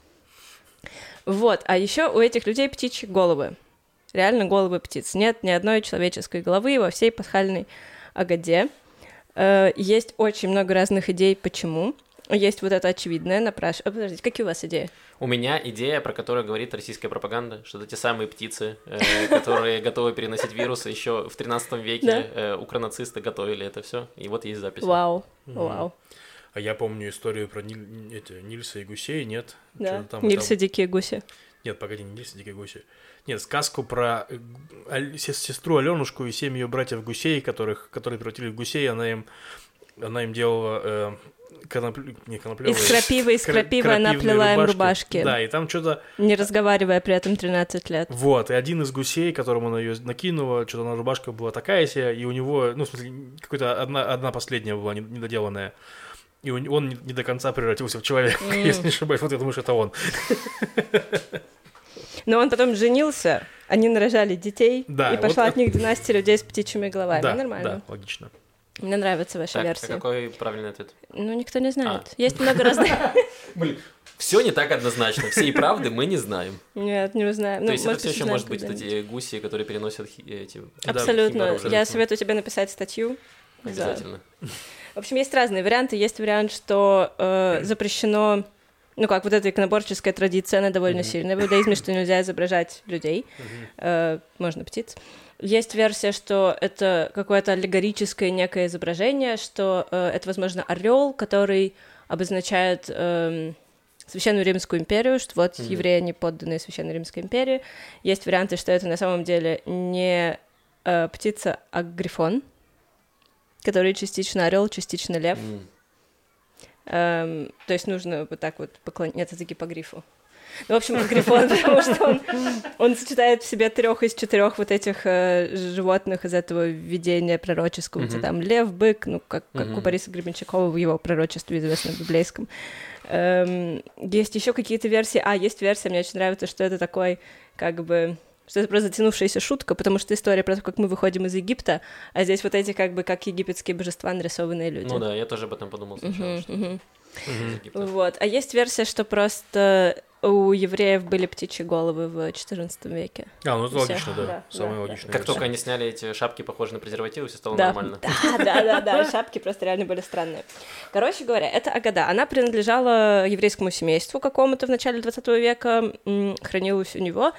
Вот, а еще у этих людей птичьи головы. Реально головы птиц. Нет ни одной человеческой головы во всей пасхальной Агаде. Э, Есть очень много разных идей, почему. Есть вот это очевидное напрашивание. Подождите, какие у вас идеи? У меня идея, про которую говорит российская пропаганда, что это те самые птицы, э, которые готовы переносить вирусы. Еще в 13 веке Да. э, укронацисты готовили это все. И вот есть запись. Вау, вау. А я помню историю про Ниль- эти, Нильса и гусей, нет? Да, там- Нильсы там- дикие гуси. Нет, погоди, не Нильса, дикие гуси. Нет, сказку про э, сестру Аленушку и семь ее братьев гусей, которых, которые превратили в гусей, она им, она им делала э, коноплю- не коноплёвые, Из крапивы, из кра- крапивы она плела им рубашки, Да, и там что-то не разговаривая при этом 13 лет. Вот, и один из гусей, которому она ее накинула, что-то на рубашка была такая себе, и у него, ну, в смысле, какая-то одна, одна последняя была не- недоделанная. И он не, до конца превратился в человека, если не ошибаюсь. Вот я думаю, что это он. Но он потом женился, они нарожали детей, Да, и вот пошла это- от них династия людей с птичьими головами. да, Нормально. да, логично. Мне нравится ваша Так, а версия. какой правильный ответ? Ну, никто не знает. А. Есть много разных... Все не так однозначно. Всей правды мы не знаем. Нет, не знаю. Ну, То есть это все еще узнаем может быть эти гуси, которые переносят эти... Абсолютно. Я советую тебе написать статью. за- Обязательно. В общем, есть разные варианты. Есть вариант, что э, запрещено, ну как, вот эта иконоборческая традиция, она довольно сильная в иудаизме, что нельзя изображать людей, э, можно птиц. Есть версия, что это какое-то аллегорическое некое изображение, что э, это, возможно, орел, который обозначает эм, Священную Римскую империю, что вот Мгм. евреи, они подданные Священной Римской империи. Есть варианты, что это на самом деле не э, птица, а грифон, который частично орел, частично лев. М. Эм, то есть нужно вот так вот поклоняться таки по грифу. Ну, в общем, грифон, потому что он, он сочетает в себе трех из четырех вот этих э, животных из этого видения пророческого, Мгм. там лев, бык, ну, как, как у. Бориса Гребенщикова в его пророчестве известном библейском. Эм, есть еще какие-то версии. А, есть версия, мне очень нравится, что это такой, как бы, что это просто затянувшаяся шутка, потому что история про то, как мы выходим из Египта, а здесь вот эти, как бы, как египетские божества, нарисованные люди. Ну да, я тоже об этом подумал сначала. Мгм, что из Египта. Вот. А есть версия, что просто у евреев были птичьи головы в XIV веке. А, ну это логично, да. Да, Самая да, логичная Как только они сняли эти шапки, похожие на презервативы, все стало Да, нормально. да, да, да, да, шапки просто реально были странные. Короче говоря, это Агада. Она принадлежала еврейскому семейству какому-то в начале 20 века, хранилась у него.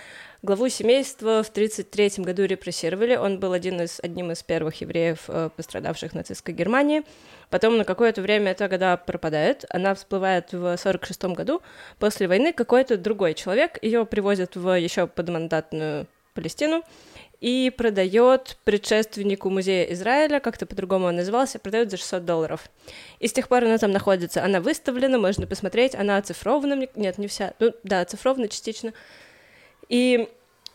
Главу семейства в 1933 году репрессировали. Он был один из, одним из первых евреев, э, пострадавших в нацистской Германии. Потом на какое-то время эта года пропадает. Она всплывает в 1946 году. После войны какой-то другой человек ее привозят в еще подмандатную Палестину и продает предшественнику музея Израиля, как-то по-другому он назывался, продает за 600 долларов. И с тех пор она там находится. Она выставлена, можно посмотреть, она оцифрована, нет, не вся, ну да, оцифрована частично. И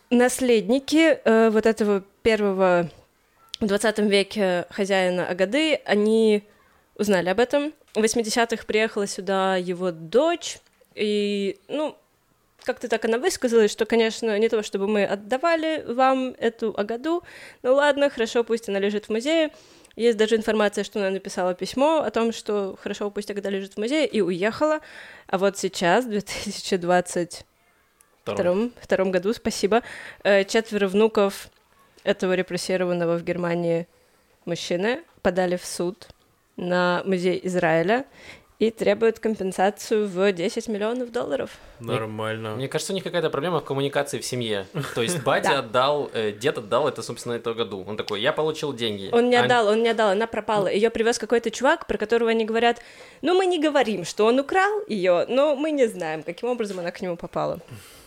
наследники э, вот этого первого в 20 веке хозяина Агады, они узнали об этом. В 80-х приехала сюда его дочь, и, ну, как-то так она высказалась, что, конечно, не то, чтобы мы отдавали вам эту Агаду, ну ладно, хорошо, пусть она лежит в музее. Есть даже информация, что она написала письмо о том, что хорошо, пусть Агада лежит в музее, и уехала. А вот сейчас, в 2022 втором, втором году, спасибо, э, четверо внуков этого репрессированного в Германии мужчины подали в суд на музей Израиля и требуют компенсацию в 10 миллионов долларов. Нормально. Мне, мне кажется, у них какая-то проблема в коммуникации в семье. То есть батя отдал, э, дед отдал это, собственно, этого году. Он такой, я получил деньги. Он не отдал, он не отдал, она пропала. Ее привез какой-то чувак, про которого они говорят, ну мы не говорим, что он украл ее, но мы не знаем, каким образом она к нему попала.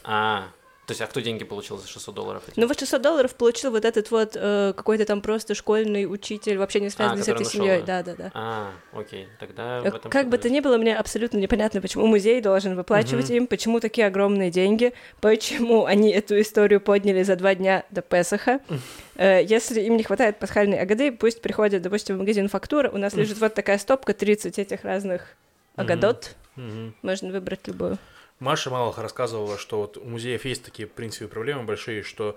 А, то есть, а кто деньги получил за 600 долларов? Ну, вот 600 долларов получил вот этот вот э, какой-то там просто школьный учитель, вообще не связанный А, с этой семьей. Да, да, да. А, окей, тогда в Э, этом Как бы что-то то ни было, мне абсолютно непонятно, почему музей должен выплачивать им, почему такие огромные деньги, почему они эту историю подняли за два дня до Песаха. Э, Если им не хватает пасхальной агады, пусть приходят, допустим, в магазин «Фактура», у нас лежит вот такая стопка, 30 этих разных агадот, можно выбрать любую. Маша Малых рассказывала, что вот у музеев есть такие, в принципе, проблемы большие, что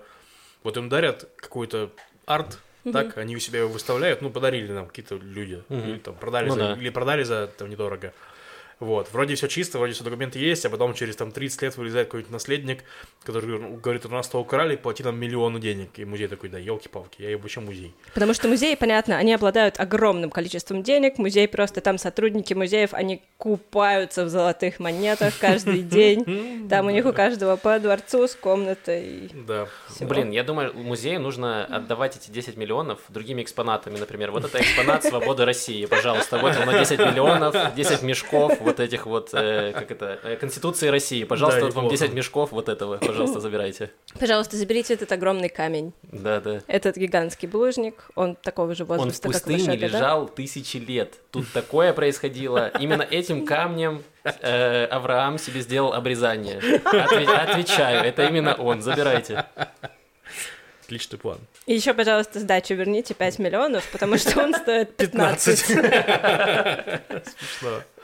вот им дарят какой-то арт, так, они у себя его выставляют, ну, подарили нам какие-то люди, или там продали, Ну за, да. или продали за там недорого. Вот, вроде все чисто, вроде все документы есть, а потом через там 30 лет вылезает какой-нибудь наследник, который ну, говорит, у нас то украли, плати нам миллионы денег. И музей такой, да, елки-палки, я ебучий музей. Потому что музеи, понятно, они обладают огромным количеством денег. Музей просто там сотрудники музеев, они купаются в золотых монетах каждый день. Там у них у каждого по дворцу с комнатой. Да. Блин, я думаю, музею нужно отдавать эти 10 миллионов другими экспонатами, например. Вот это экспонат свободы России, пожалуйста. Вот он на 10 миллионов, 10 мешков вот этих вот, э, как это, э, Конституции России. Пожалуйста, Да, вот вам неплохо. 10 мешков вот этого, пожалуйста, забирайте. Пожалуйста, заберите этот огромный камень. Да, да. Этот гигантский булыжник, он такого же Он в возраста, как пустыне года. лежал тысячи лет. Тут такое происходило. Именно этим камнем э, Авраам себе сделал обрезание. Отве- отвечаю, это именно он. Забирайте. Отличный план. И еще, пожалуйста, сдачу верните 5 миллионов, потому что он стоит 15. Смешно.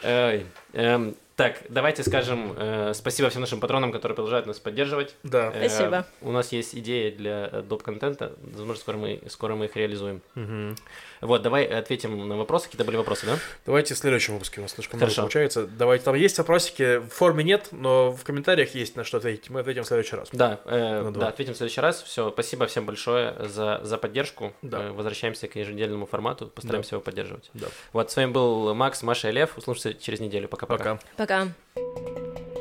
Ой, эм, так, давайте скажем э, спасибо всем нашим патронам, которые продолжают нас поддерживать. Да. Э, Спасибо. у нас есть идеи для э, доп-контента. Возможно, скоро мы, скоро мы их реализуем. Мгм. Вот, давай ответим на вопросы. Какие-то были вопросы, да? Давайте в следующем выпуске, у нас слишком много Хорошо. получается. Давайте, там есть вопросики, в форме нет, но в комментариях есть на что ответить. Мы ответим в следующий раз. Да, э, да, ответим в следующий раз. Все, спасибо всем большое за, за поддержку. Да. Э, возвращаемся к еженедельному формату, постараемся его поддерживать. Да. Вот, с вами был Макс, Маша и Лев. Услышимся через неделю. Пока-пока. Пока. Пока.